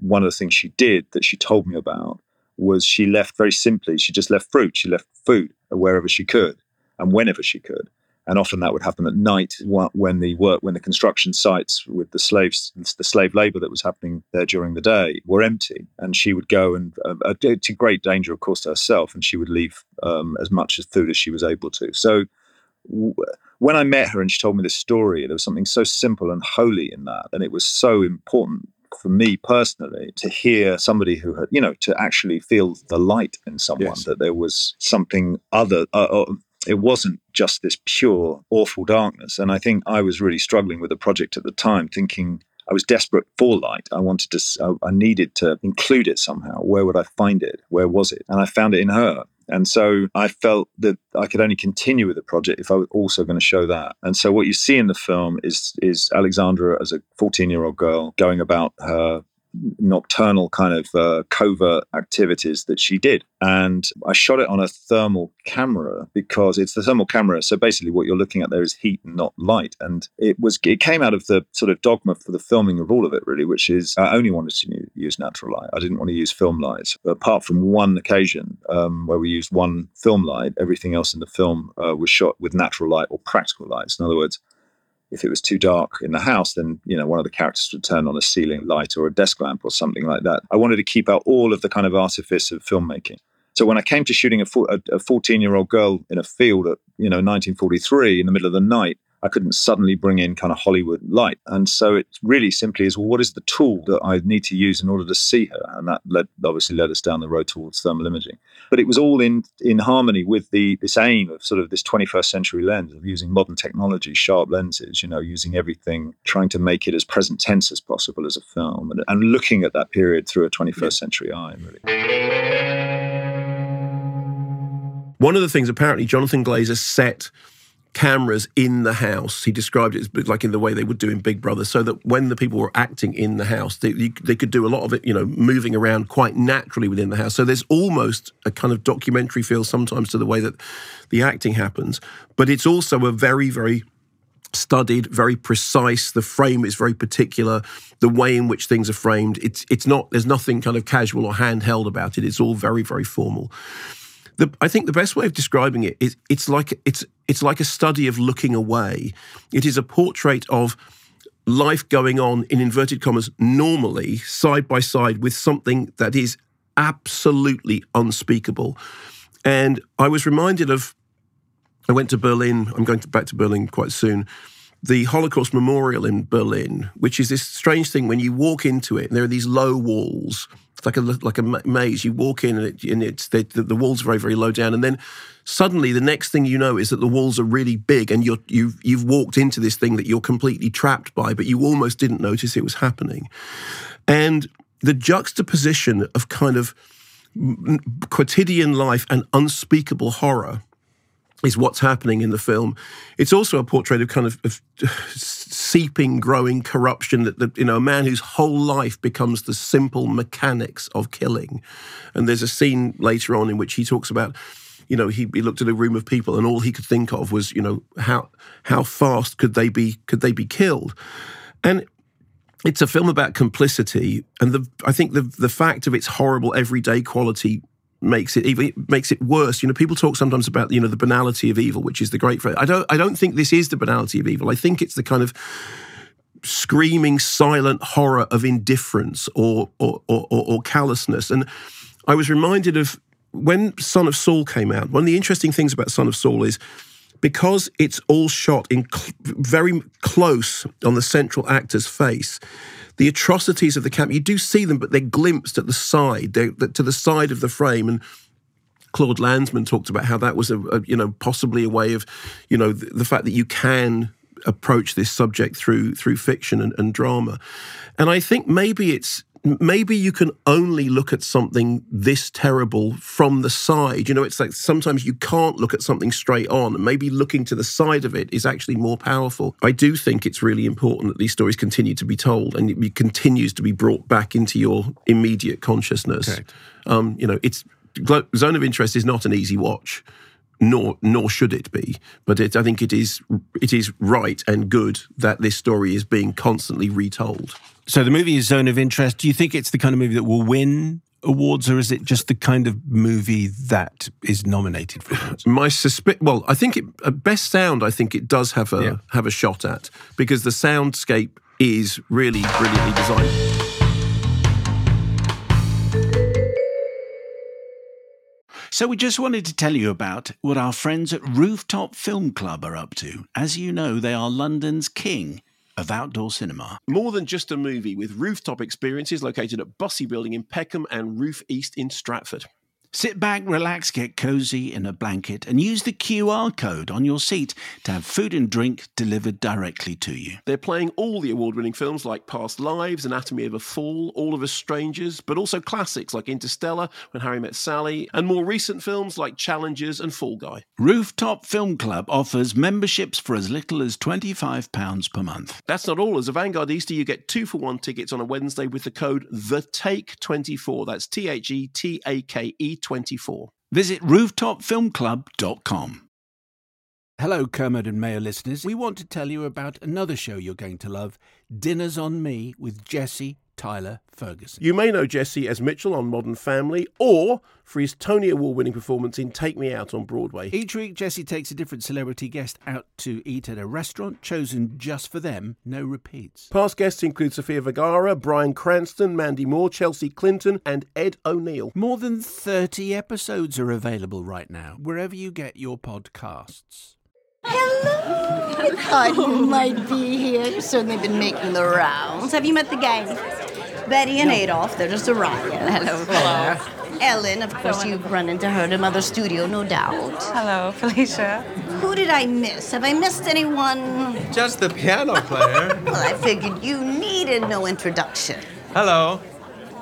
one of the things she did that she told me about was she left very simply. She just left fruit. She left food wherever she could and whenever she could. And often that would happen at night when the work, when the construction sites with the slaves, the slave labor that was happening there during the day were empty. And she would go and, uh, uh to great danger, of course, to herself, and she would leave um, as much as food as she was able to. So w- when I met her and she told me this story, there was something so simple and holy in that. And it was so important for me personally to hear somebody who had, you know, to actually feel the light in someone yes. that there was something other. Uh, uh, it wasn't just this pure awful darkness. And I think I was really struggling with the project at the time, thinking I was desperate for light. I wanted to, I needed to include it somehow. Where would I find it? Where was it? And I found it in her. And so I felt that I could only continue with the project if I was also going to show that. And so what you see in the film is is Alexandra as a 14 year old girl going about her nocturnal kind of uh, covert activities that she did. And I shot it on a thermal camera because it's the thermal camera. So basically, what you're looking at there is heat not light. And it was it came out of the sort of dogma for the filming of all of it, really, which is I only wanted to use natural light. I didn't want to use film lights. Apart from one occasion um, where we used one film light, everything else in the film uh, was shot with natural light or practical lights. In other words, if it was too dark in the house, then you know one of the characters would turn on a ceiling light or a desk lamp or something like that. I wanted to keep out all of the kind of artifice of filmmaking. So when I came to shooting a 14 year old girl in a field at you know 1943 in the middle of the night, I couldn't suddenly bring in kind of Hollywood light. And so it really simply is well, what is the tool that I need to use in order to see her? And that led, obviously led us down the road towards thermal imaging. But it was all in in harmony with the this aim of sort of this 21st century lens of using modern technology, sharp lenses, you know, using everything, trying to make it as present tense as possible as a film, and, and looking at that period through a 21st yeah. century eye, really. One of the things apparently Jonathan Glazer set cameras in the house. He described it as like in the way they would do in Big Brother, so that when the people were acting in the house, they, they could do a lot of it, you know, moving around quite naturally within the house. So there's almost a kind of documentary feel sometimes to the way that the acting happens, but it's also a very, very studied, very precise. The frame is very particular. The way in which things are framed, it's it's not. There's nothing kind of casual or handheld about it. It's all very, very formal. The, I think the best way of describing it is it's like it's it's like a study of looking away. It is a portrait of life going on in inverted commas normally side by side with something that is absolutely unspeakable. And I was reminded of I went to Berlin. I'm going to, back to Berlin quite soon. The Holocaust Memorial in Berlin, which is this strange thing when you walk into it, and there are these low walls. It's like a like a maze. You walk in and, it, and it's the, the walls are very very low down, and then suddenly the next thing you know is that the walls are really big, and you're you've you've walked into this thing that you're completely trapped by, but you almost didn't notice it was happening, and the juxtaposition of kind of quotidian life and unspeakable horror is what's happening in the film. It's also a portrait of kind of, of seeping, growing corruption that, that, you know, a man whose whole life becomes the simple mechanics of killing. And there's a scene later on in which he talks about, you know, he, he looked at a room of people and all he could think of was, you know, how how fast could they be could they be killed? And it's a film about complicity, and the I think the the fact of its horrible everyday quality makes it even makes it worse. You know, people talk sometimes about you know the banality of evil, which is the great. I don't I don't think this is the banality of evil. I think it's the kind of screaming silent horror of indifference or or, or, or callousness. And I was reminded of when Son of Saul came out. One of the interesting things about Son of Saul is because it's all shot in cl- very close on the central actor's face the atrocities of the camp, you do see them, but they're glimpsed at the side, they're, to the side of the frame. And Claude Lanzmann talked about how that was a, a you know possibly a way of you know the, the, fact that you can approach this subject through through fiction and, and drama, and I think maybe it's maybe you can only look at something this terrible from the side. You know, it's like sometimes you can't look at something straight on. Maybe looking to the side of it is actually more powerful. I do think it's really important that these stories continue to be told and it continues to be brought back into your immediate consciousness. Um, you know, it's Zone of Interest is not an easy watch nor nor should it be. But it, I think it is it is right and good that this story is being constantly retold. So the movie is Zone of Interest. Do you think it's the kind of movie that will win awards, or is it just the kind of movie that is nominated for awards? My suspect. Well, I think it best sound. I think it does have a yeah. have a shot at because the soundscape is really brilliantly designed. So, we just wanted to tell you about what our friends at Rooftop Film Club are up to. As you know, they are London's king of outdoor cinema. More than just a movie, with rooftop experiences located at Bussey Building in Peckham and Roof East in Stratford. Sit back, relax, get cozy in a blanket, and use the QR code on your seat to have food and drink delivered directly to you. They're playing all the award winning films like Past Lives, Anatomy of a Fall, All of Us Strangers, but also classics like Interstellar, When Harry Met Sally, and more recent films like Challengers and Fall Guy. Rooftop Film Club offers memberships for as little as £25 per month. That's not all. As a Vanguard Easter, you get two for one tickets on a Wednesday with the code THETAKE24. That's T H E T A K E 24. Visit rooftopfilmclub.com. Hello, Kermode and Mayo listeners. We want to tell you about another show you're going to love Dinners on Me with Jesse Tyler Ferguson. You may know Jesse as Mitchell on Modern Family or for his Tony Award winning performance in Take Me Out on Broadway. Each week, Jesse takes a different celebrity guest out to eat at a restaurant chosen just for them, no repeats. Past guests include Sofia Vergara, Bryan Cranston, Mandy Moore, Chelsea Clinton, and Ed O'Neill. More than 30 episodes are available right now, wherever you get your podcasts. Hello! I thought you might be here. You've certainly been making the rounds. Have you met the gang? Betty and Adolf, they're just arriving. Hello, Claire. Ellen, of course, you've run into her at another studio, no doubt. Hello, Felicia. Who did I miss? Have I missed anyone? Just the piano player. well, I figured you needed no introduction. Hello,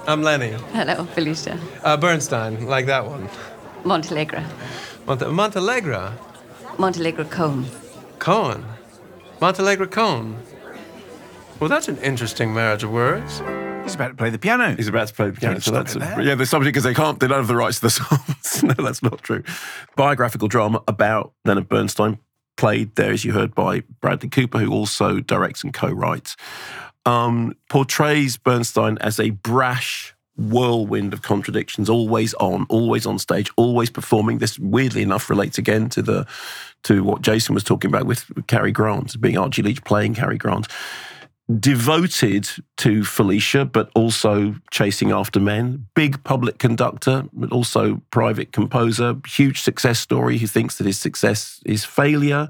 I'm Lenny. Hello, Felicia. Uh, Bernstein, like that one. Montealegre. Monte- Montealegre? Montealegre Cohn. Cohen. Montealegre Cohn. Well, that's an interesting marriage of words. He's about to play the piano. He's about to play the piano. So that's there. yeah, the subject because they can't. They don't have the rights to the songs. no, that's not true. Biographical drama about Leonard Bernstein, played there as you heard by Bradley Cooper, who also directs and co-writes. Um, portrays Bernstein as a brash whirlwind of contradictions, always on, always on stage, always performing. This weirdly enough relates again to the to what Jason was talking about with Cary Grant, being Archie Leach playing Cary Grant devoted to Felicia, but also chasing after men. Big public conductor, but also private composer. Huge success story who thinks that his success is failure.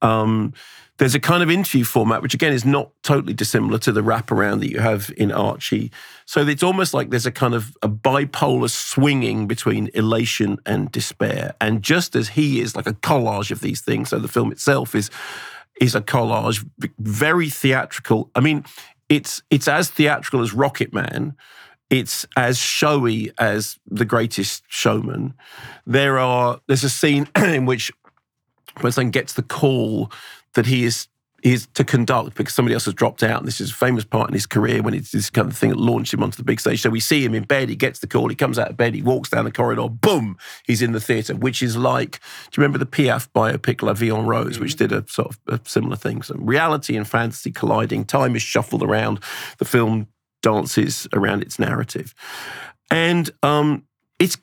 Um, there's a kind of interview format, which again is not totally dissimilar to the wraparound that you have in Archie. So it's almost like there's a kind of a bipolar swinging between elation and despair. And just as he is like a collage of these things, so the film itself is is a collage, very theatrical. I mean, it's it's as theatrical as Rocket Man. It's as showy as The Greatest Showman. There are there's a scene in which Bernstein gets the call that he is is to conduct because somebody else has dropped out. And this is a famous part in his career when it's this kind of thing that launched him onto the big stage. So we see him in bed, he gets the call, he comes out of bed, he walks down the corridor, boom, he's in the theatre, which is like, do you remember the Piaf biopic La Vie en Rose, which did a sort of a similar thing? So reality and fantasy colliding, time is shuffled around, the film dances around its narrative. And um, it's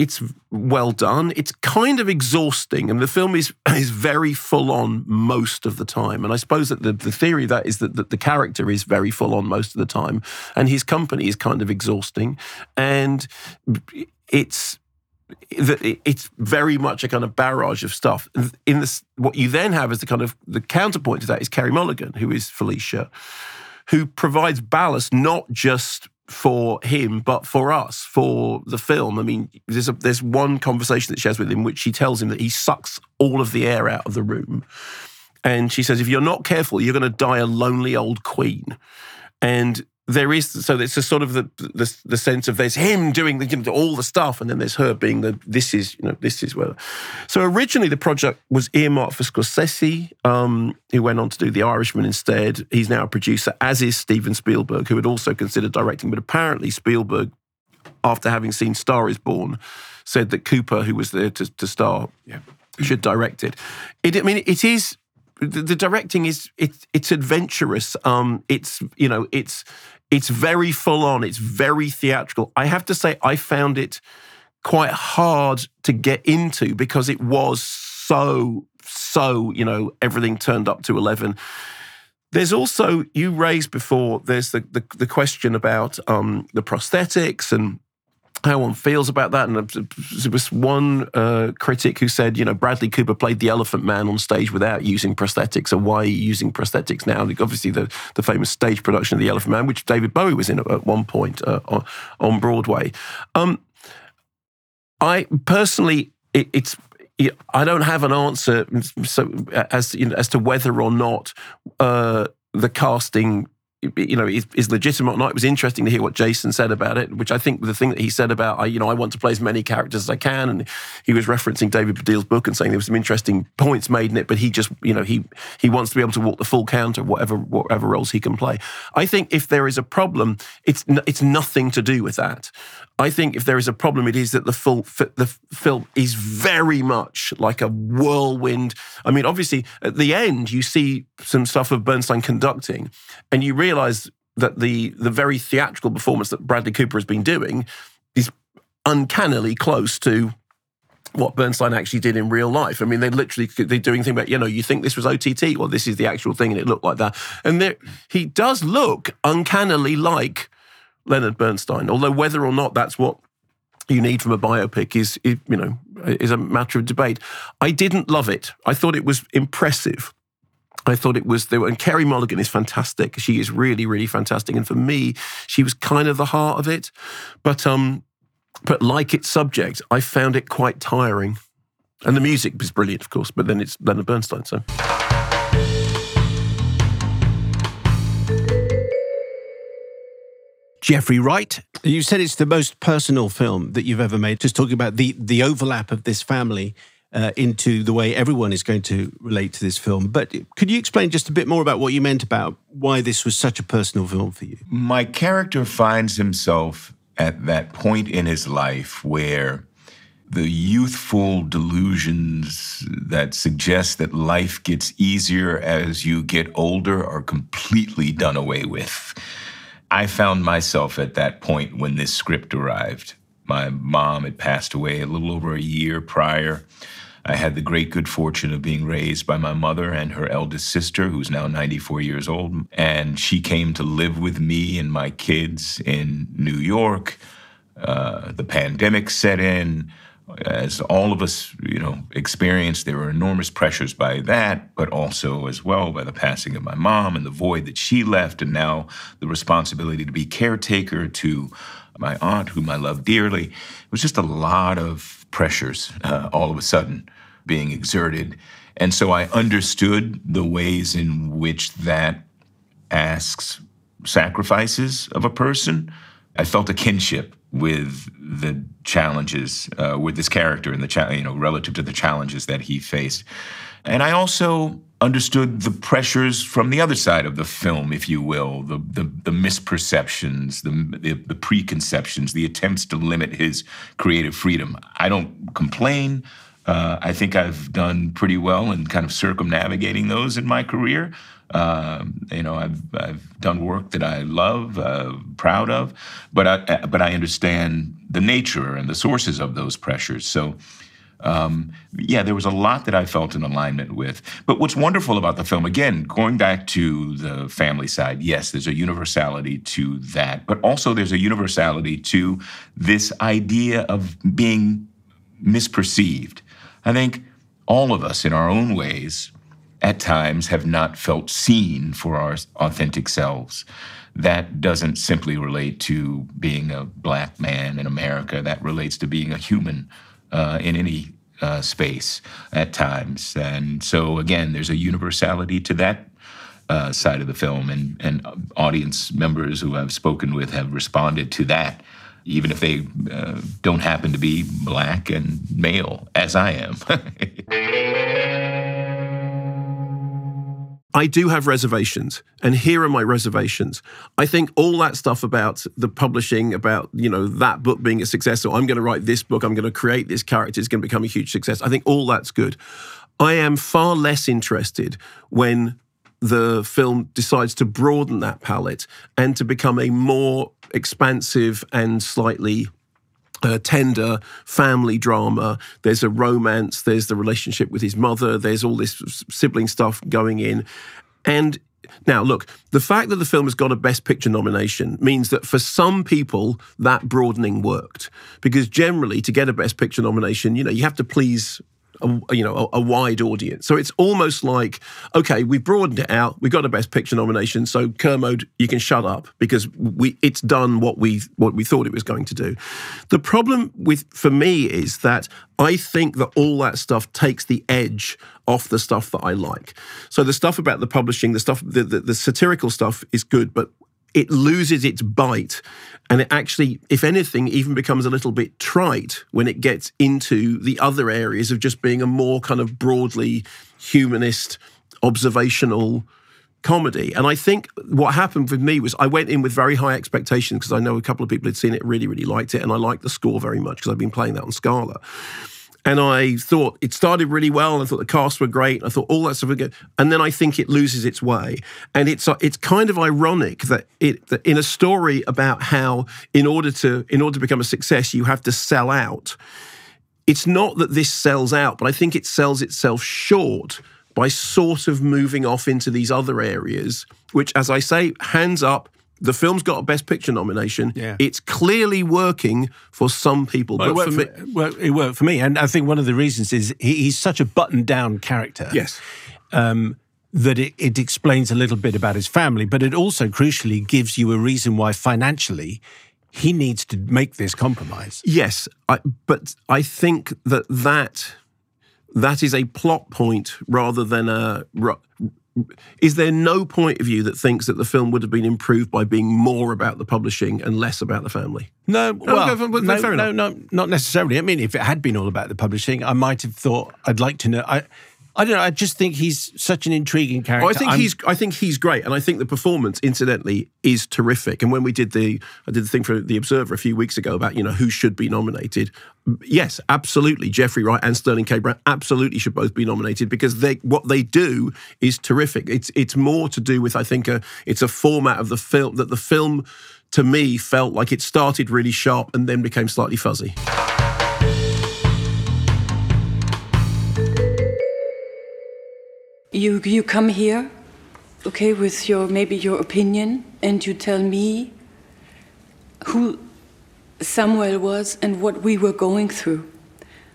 it's well done. It's kind of exhausting, and the film is is very full on most of the time. And I suppose that the, the theory of that is that, that the character is very full on most of the time, and his company is kind of exhausting, and it's it's very much a kind of barrage of stuff. In this, what you then have is the kind of the counterpoint to that is Carey Mulligan, who is Felicia, who provides ballast not just for him, but for us, for the film. I mean, there's a, there's one conversation that she has with him, which she tells him that he sucks all of the air out of the room, and she says, "If you're not careful, you're going to die a lonely old queen." And there is so it's a sort of the, the the sense of there's him doing the, you know, all the stuff, and then there's her being the this is you know this is where. So originally the project was earmarked for Scorsese, um, who went on to do The Irishman instead. He's now a producer, as is Steven Spielberg, who had also considered directing, but apparently Spielberg, after having seen Star Is Born, said that Cooper, who was there to, to star, yeah, should direct it. It I mean it is the, the directing is it's it's adventurous. Um, it's you know it's it's very full on. It's very theatrical. I have to say, I found it quite hard to get into because it was so so you know everything turned up to eleven. There's also you raised before. There's the the, the question about um, the prosthetics and how one feels about that. And there was one uh, critic who said, you know, Bradley Cooper played the Elephant Man on stage without using prosthetics. So why are you using prosthetics now? And obviously, the, the famous stage production of the Elephant Man, which David Bowie was in at, one point uh, on, on Broadway. Um, I personally, it, it's I don't have an answer so as you know, as to whether or not uh, the casting you know is, is, legitimate or not. It was interesting to hear what Jason said about it, which I think the thing that he said about I you know I want to play as many characters as I can, and he was referencing David Baddiel's book and saying there were some interesting points made in it, but he just you know he he wants to be able to walk the full count of whatever whatever roles he can play. I think if there is a problem, it's it's nothing to do with that. I think if there is a problem, it is that the full the film is very much like a whirlwind. I mean, obviously, at the end, you see some stuff of Bernstein conducting, and you realize that the the very theatrical performance that Bradley Cooper has been doing is uncannily close to what Bernstein actually did in real life. I mean, they literally they're doing things about you know you think this was OTT, well, this is the actual thing, and it looked like that. And there, he does look uncannily like Leonard Bernstein. Although whether or not that's what you need from a biopic is, you know is a matter of debate. I didn't love it. I thought it was impressive. I thought it was there. And Carey Mulligan is fantastic. She is really, really fantastic. And for me, she was kind of the heart of it. But um, but like its subject, I found it quite tiring. And the music was brilliant, of course. But then it's Leonard Bernstein, so. Jeffrey Wright, you said it's the most personal film that you've ever made. Just talking about the the overlap of this family uh, into the way everyone is going to relate to this film. But could you explain just a bit more about what you meant about why this was such a personal film for you? My character finds himself at that point in his life where the youthful delusions that suggest that life gets easier as you get older are completely done away with. I found myself at that point when this script arrived. My mom had passed away a little over a year prior. I had the great good fortune of being raised by my mother and her eldest sister, who's now 94 years old. And she came to live with me and my kids in New York. Uh, the pandemic set in as all of us, you know, experienced, there were enormous pressures by that, but also as well by the passing of my mom and the void that she left, and now the responsibility to be caretaker to my aunt, whom I love dearly. It was just a lot of pressures uh, all of a sudden being exerted. And so I understood the ways in which that asks sacrifices of a person. I felt a kinship with the challenges uh, with this character and the cha- you know relative to the challenges that he faced and i also understood the pressures from the other side of the film if you will the the, the misperceptions the, the, the preconceptions the attempts to limit his creative freedom i don't complain uh, I think I've done pretty well in kind of circumnavigating those in my career. Um, you know, I've I've done work that I love, uh, proud of, but I but I understand the nature and the sources of those pressures. So. Um, yeah, there was a lot that I felt in alignment with. But what's wonderful about the film, again, going back to the family side, yes, there's a universality to that, but also there's a universality to this idea of being misperceived. I think all of us, in our own ways, at times have not felt seen for our authentic selves. That doesn't simply relate to being a black man in America. That relates to being a human uh, in any uh, space at times. And so, again, there's a universality to that uh, side of the film, and, and audience members who I've spoken with have responded to that even if they uh, don't happen to be black and male, as I am. I do have reservations, and here are my reservations. I think all that stuff about the publishing, about you know that book being a success, or I'm going to write this book, I'm going to create this character, it's going to become a huge success. I think all that's good. I am far less interested when the film decides to broaden that palette and to become a more expansive and slightly uh, tender family drama. There's a romance. There's the relationship with his mother. There's all this sibling stuff going in. And now, look, the fact that the film has got a Best Picture nomination means that for some people, that broadening worked. Because generally, to get a Best Picture nomination, you know, you have to please a, you know a, a, wide audience. So it's almost like okay, we've broadened it out. We've got a Best Picture nomination. So Kermode, you can shut up because we it's done what we what we thought it was going to do. The problem with for me is that I think that all that stuff takes the edge off the stuff that I like. So the stuff about the publishing, the stuff, the, the, the satirical stuff is good, but it loses its bite. And it actually if anything even becomes a little bit trite when it gets into the other areas of just being a more kind of broadly humanist observational comedy. And i think what happened with me was i went in with very high expectations because i know a couple of people had seen it really really liked it and i liked the score very much because i've been playing that on scala and I thought it started really well. I thought the cast were great. I thought all that stuff was good. And then I think it loses its way. And it's uh, it's kind of ironic that it that in a story about how in order to in order to become a success you have to sell out. It's not that this sells out, but I think it sells itself short by sort of moving off into these other areas, which, as I say, hands up, the film's got a Best Picture nomination. Yeah. It's clearly working for some people. Well, but it, worked for for, well, it worked for me. And I think one of the reasons is he, he's such a buttoned down character. Yes. Um, that it, it explains a little bit about his family, but it also crucially gives you a reason why financially he needs to make this compromise. Yes, I, but I think that that that is a plot point rather than a is there no point of view that thinks that the film would have been improved by being more about the publishing and less about the family? No, well, no, no, no, not necessarily. I mean, if it had been all about the publishing, I might have thought I'd like to know. I, I don't know. I just think he's such an intriguing character. Oh, I think I'm- he's I think he's great, and I think the performance, incidentally, is terrific. And when we did the I did the thing for the Observer a few weeks ago about you know who should be nominated. Yes, absolutely, Jeffrey Wright and Sterling K. Brown absolutely should both be nominated because they what they do is terrific. It's it's more to do with I think a it's a format of the film that the film to me felt like it started really sharp and then became slightly fuzzy. You you come here, okay, with your maybe your opinion, and you tell me who Samuel was and what we were going through.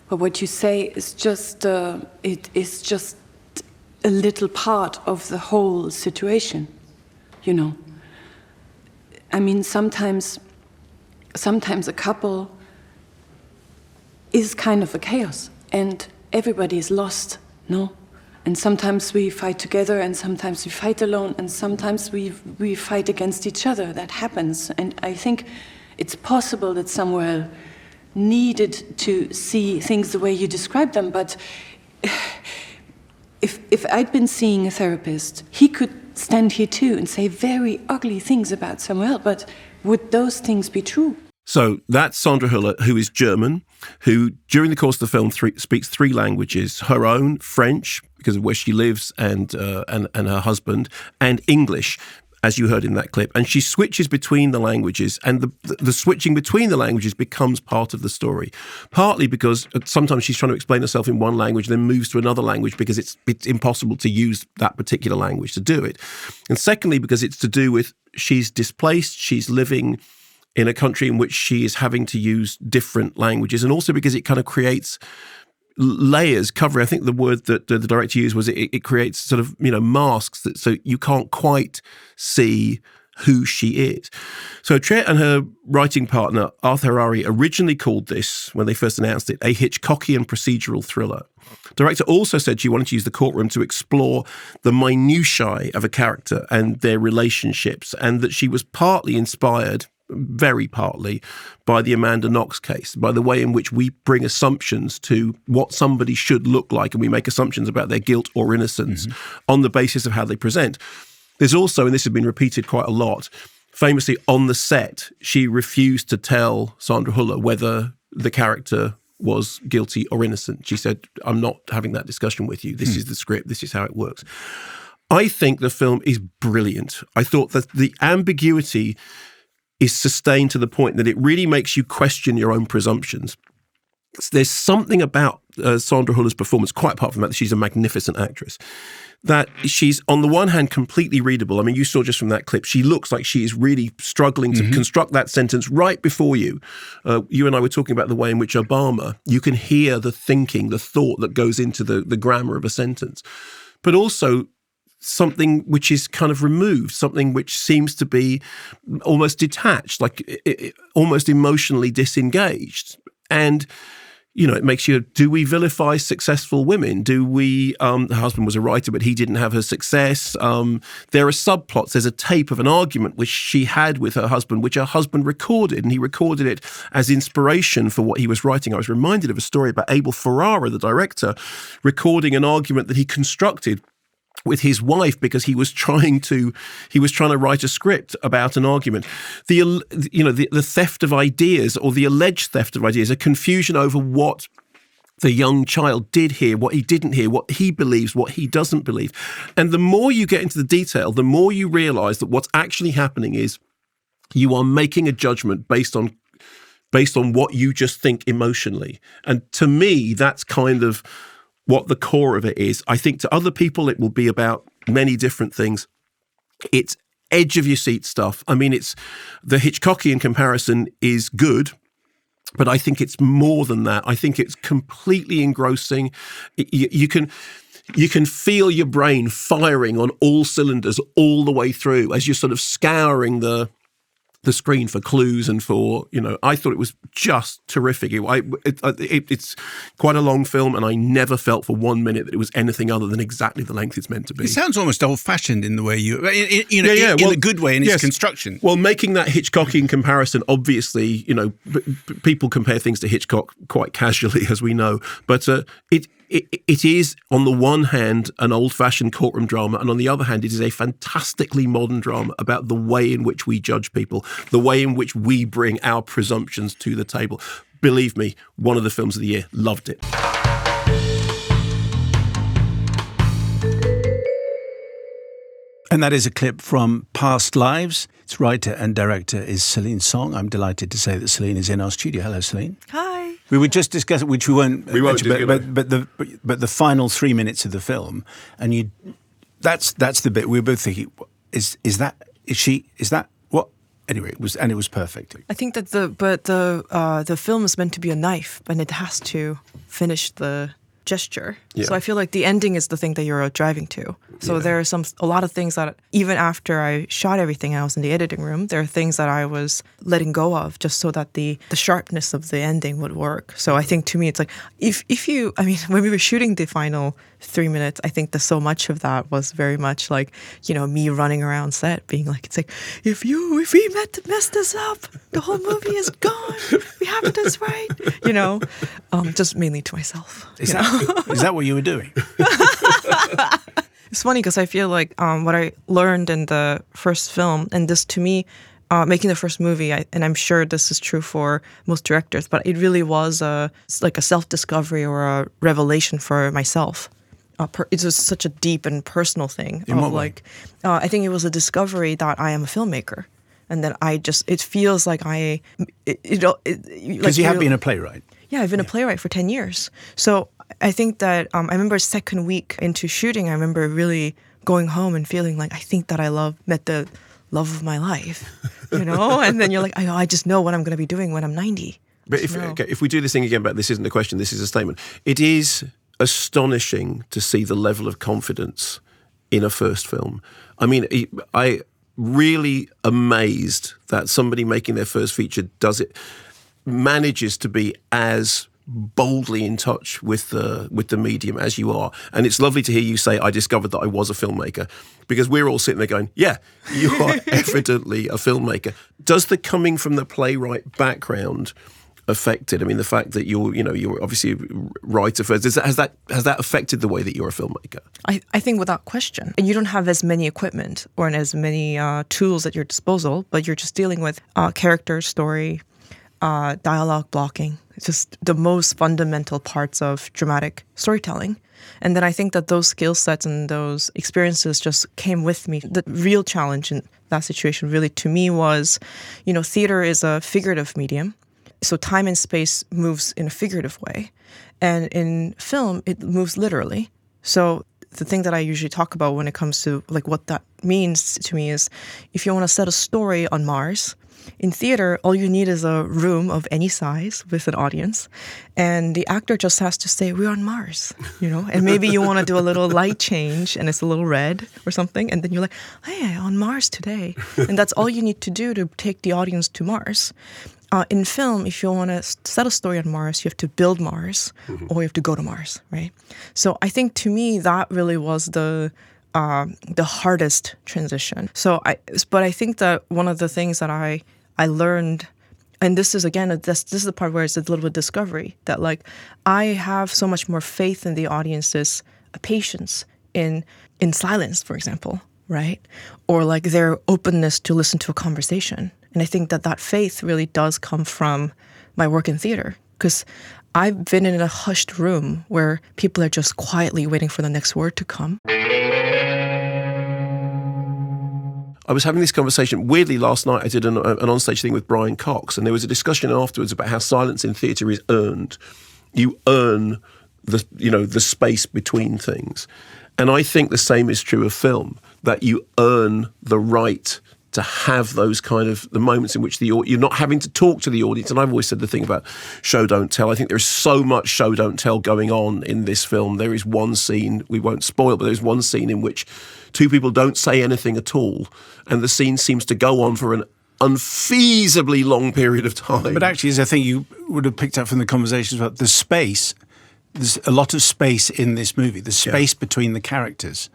But what you say is just uh, it is just a little part of the whole situation, you know. I mean, sometimes sometimes a couple is kind of a chaos, and everybody is lost, no. And sometimes we fight together, and sometimes we fight alone, and sometimes we we fight against each other. That happens, and I think it's possible that Samuel needed to see things the way you describe them. But if if I'd been seeing a therapist, he could stand here too and say very ugly things about Samuel. But would those things be true? So that's Sandra Hüller, who is German, who during the course of the film three, speaks three languages: her own French, because of where she lives, and uh, and and her husband, and English. As you heard in that clip, and she switches between the languages, and the, the the switching between the languages becomes part of the story. Partly because uh, sometimes she's trying to explain herself in one language, then moves to another language because it's it's impossible to use that particular language to do it. And secondly, because it's to do with she's displaced, she's living in a country in which she is having to use different languages, and also because it kind of creates layers cover i think the word that the director used was it, it creates sort of you know masks that so you can't quite see who she is. So Triet and her writing partner arthur harari originally called this when they first announced it a hitchcockian procedural thriller. Director also said she wanted to use the courtroom to explore the minutiae of a character and their relationships and that she was partly inspired very partly by the Amanda Knox case, by the way in which we bring assumptions to what somebody should look like and we make assumptions about their guilt or innocence on the basis of how they present. There's also, and this has been repeated quite a lot, famously on the set, she refused to tell Sandra Huller whether the character was guilty or innocent. She said, I'm not having that discussion with you. This Hmm. is the script, this is how it works. I think the film is brilliant. I thought that the ambiguity is sustained to the point that it really makes you question your own presumptions. There's something about uh, Sandra Hüller's performance, quite apart from that, she's a magnificent actress. That she's on the one hand completely readable. I mean, you saw just from that clip, she looks like she is really struggling to construct that sentence right before you. Uh, you and I were talking about the way in which Obama, you can hear the thinking, the thought that goes into the the grammar of a sentence, but also something which is kind of removed, something which seems to be almost detached, like i i almost emotionally disengaged. And you know, it makes you. Do we vilify successful women? Do we? Um, her husband was a writer, but he didn't have her success. Um, there are subplots. There's a tape of an argument which she had with her husband, which her husband recorded, and he recorded it as inspiration for what he was writing. I was reminded of a story about Abel Ferrara, the director, recording an argument that he constructed with his wife because he was trying to he was trying to write a script about an argument the you know the, the theft of ideas or the alleged theft of ideas a confusion over what the young child did hear, what he didn't hear, what he believes, what he doesn't believe. And the more you get into the detail, the more you realize that what's actually happening is you are making a judgment based on based on what you just think emotionally. And to me, that's kind of what the core of it is. I think to other people, it will be about many different things. It's edge of your seat stuff. I mean, it's the Hitchcockian comparison is good, but I think it's more than that. I think it's completely engrossing. You, you can you can feel your brain firing on all cylinders all the way through as you're sort of scouring the the screen for clues and for you know I thought it was just terrific. It, I, it, it, it's quite a long film, and I never felt for one minute that it was anything other than exactly the length it's meant to be. It sounds almost old-fashioned in the way you, in, you know, in, in a good way in its construction. Well, making that Hitchcockian comparison, obviously, you know, b- b- people compare things to Hitchcock quite casually, as we know, but uh, it it, it is, on the one hand, an old fashioned courtroom drama, and on the other hand, it is a fantastically modern drama about the way in which we judge people, the way in which we bring our presumptions to the table. Believe me, one of the films of the year, loved it. And that is a clip from Past Lives. Its writer and director is Celine Song. I'm delighted to say that Celine is in our studio. Hello, Celine. Hi. We were just discussing, which we weren't. We won't but, but, but the but, but the final three minutes of the film, and you, that's that's the bit we were both thinking. Is is that is she is that what? Anyway, it was and it was perfect. I think that the but the uh, the film is meant to be a knife, and it has to finish the gesture. Yeah. So I feel like the ending is the thing that you're driving to. So Yeah. there are some a lot of things that even after I shot everything, and I was in the editing room. There are things that I was letting go of just so that the the sharpness of the ending would work. So I think to me, it's like if if you, I mean, when we were shooting the final three minutes, I think the so much of that was very much like you know me running around set, being like, it's like if you if we met mess this up, the whole movie is gone. We have this right, you know, um, just mainly to myself. Is that is that what you were doing? It's funny because I feel like um, what I learned in the first film, and this to me, uh, making the first movie, I, and I'm sure this is true for most directors, but it really was a like a self discovery or a revelation for myself. Uh, per, it was such a deep and personal thing. In of like, uh, I think it was a discovery that I am a filmmaker, and that I just it feels like I, it, it, it Because like you have been a playwright. yeah, I've been a playwright for 10 years. So I think that um, I remember second week into shooting, I remember really going home and feeling like I think that I love met the love of my life, you know? and then you're like, I, I just know what I'm going to be doing when I'm 90. But if, okay, if we do this thing again, but this isn't a question, this is a statement. It is astonishing to see the level of confidence in a first film. I mean, I- really amazed that somebody making their first feature does it, manages to be as boldly in touch with the with the medium as you are. And it's lovely to hear you say i discovered that i was a filmmaker. Because we're all sitting there going yeah you are evidently a filmmaker. Does the coming from the playwright background affect it i mean the fact that you're you know you're obviously a writer first that, has that has that affected the way that you're a filmmaker I, I think without question. And you don't have as many equipment or as many uh, tools at your disposal, but you're just dealing with uh, character, story, uh, dialogue blocking. It's just the most fundamental parts of dramatic storytelling. And then I think that those skill sets and those experiences just came with me. The real challenge in that situation really to me was, you know, theater is a figurative medium. So time and space moves in a figurative way, and in film it moves literally. So the thing that I usually talk about when it comes to like what that means to me is if you want to set a story on Mars, in theater, all you need is a room of any size with an audience, and the actor just has to say, "We're on Mars," you know. And maybe you want to do a little light change, and it's a little red or something, and then you're like, "Hey, on Mars today," and that's all you need to do to take the audience to Mars. Uh, in film, if you want to set a story on Mars, you have to build Mars, mm-hmm. or you have to go to Mars, right? So I think to me that really was the uh, the hardest transition. So I, but I think that one of the things that I I learned, and this is again, this this is the part where it's a little bit discovery that like I have so much more faith in the audience's patience in in silence, for example, right, or like their openness to listen to a conversation. And I think that that faith really does come from my work in theater because I've been in a hushed room where people are just quietly waiting for the next word to come. I was having this conversation. Weirdly, last night I did an, uh, an onstage thing with Brian Cox, and there was a discussion afterwards about how silence in theatre is earned. You earn the you know the space between things, and I think the same is true of film. That you earn the right to have those kind of the moments in which the you're not having to talk to the audience. And I've always said the thing about show don't tell. I think there is so much show don't tell going on in this film. There is one scene we won't spoil, but there's one scene in which two people don't say anything at all, and the scene seems to go on for an unfeasibly long period of time. But actually, as I think you would have picked up from the conversations about the space, there's a lot of space in this movie. The space yeah. between the characters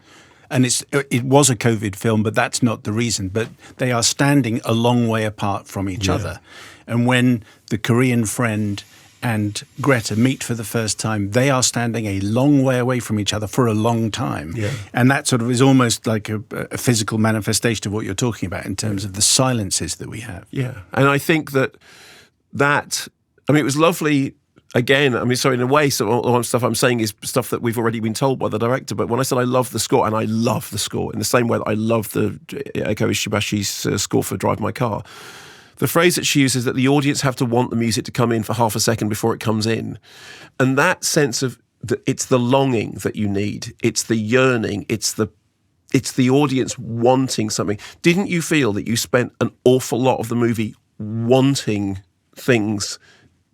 and it's it was a COVID film, but that's not the reason. But they are standing a long way apart from each yeah. other, and when the Korean friend and Greta meet for the first time, they are standing a long way away from each other for a long time. Yeah. And that sort of is almost like a, a, physical manifestation of what you're talking about in terms of the silences that we have. Yeah. And I think that that, I mean, it was lovely again, I mean, sorry, in a way, so all the stuff I'm saying is stuff that we've already been told by the director. But when I said I love the score, and I love the score in the same way that I love the Eiko Ishibashi's uh, score for Drive My Car, the phrase that she uses that the audience have to want the music to come in for half a second before it comes in, and that sense of that it's the longing that you need, it's the yearning, it's the it's the audience wanting something. Didn't you feel that you spent an awful lot of the movie wanting things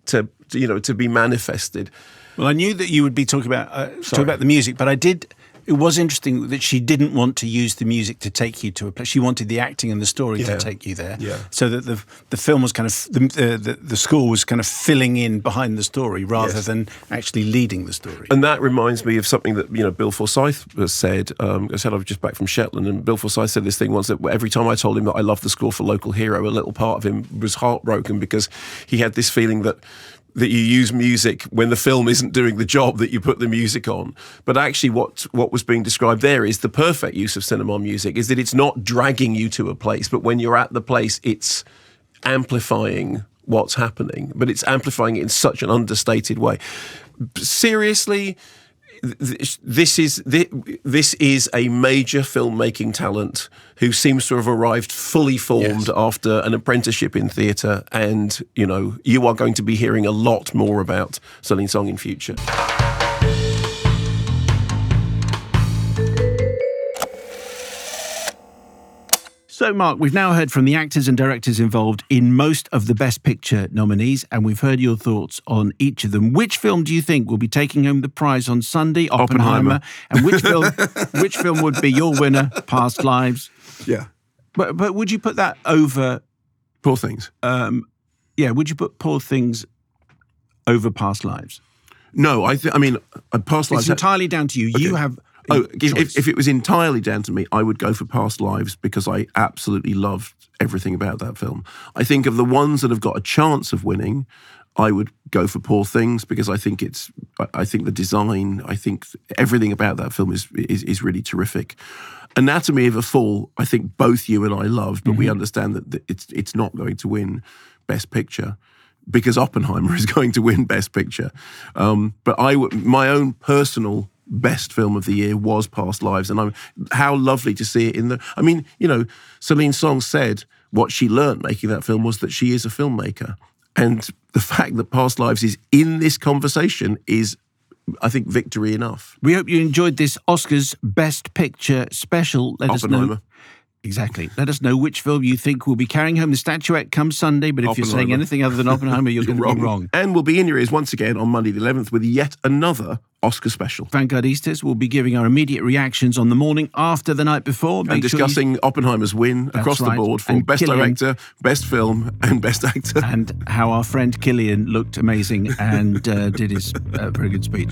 to you know to be manifested. Well, I knew that you would be talking about uh, talking about the music, but I did. It was interesting that she didn't want to use the music to take you to a place. She wanted the acting and the story yeah. to take you there. Yeah. So that the the film was kind of the, uh, the the score was kind of filling in behind the story rather yes. than actually leading the story. And that reminds me of something that you know Bill Forsyth said. Um, I said I was just back from Shetland, and Bill Forsyth said this thing once that every time I told him that I loved the score for Local Hero, a little part of him was heartbroken because he had this feeling that that you use music when the film isn't doing the job that you put the music on. But actually, what what was being described there is the perfect use of cinema music is that it's not dragging you to a place, but when you're at the place, it's amplifying what's happening, but it's amplifying it in such an understated way. Seriously, this is this is a major filmmaking talent who seems to have arrived fully formed yes. after an apprenticeship in theatre, and you know you are going to be hearing a lot more about Celine Song in future. So, Mark, we've now heard from the actors and directors involved in most of the Best Picture nominees, and we've heard your thoughts on each of them. Which film do you think will be taking home the prize on Sunday? Oppenheimer. Oppenheimer. And which film? which film would be your winner? Past Lives. Yeah. But but would you put that over? Poor Things. Um, yeah. Would you put Poor Things over Past Lives? No, I think. I mean, uh, Past Lives. It's entirely down to you. Okay. You have Oh, if, if, it was entirely down to me, I would go for Past Lives because I absolutely loved everything about that film. I think of the ones that have got a chance of winning, I would go for Poor Things because I think it's, I think the design, I think everything about that film is is, is really terrific. Anatomy of a Fall, I think both you and I loved, but mm-hmm. we understand that it's it's not going to win Best Picture because Oppenheimer is going to win Best Picture. Um, but I, my own personal best film of the year was Past Lives, and I'm how lovely to see it in the. I mean, you know, Celine Song said what she learned making that film was that she is a filmmaker, And the fact that Past Lives is in this conversation is, I think, victory enough. We hope you enjoyed this Oscars Best Picture special. Let us know. Oppenheimer. Exactly. Let us know which film you think will be carrying home the statuette come Sunday. But if you're saying anything other than Oppenheimer, you're, going to be wrong. And we'll be in your ears once again on Monday the 11th with yet another Oscar special. Vanguardistas will be giving our immediate reactions on the morning after the night before. and Make sure you- discussing Oppenheimer's win across right. the board for And Best Cillian- Director, Best Film, and Best Actor. and how our friend Cillian looked amazing and uh, did his uh, very good speech.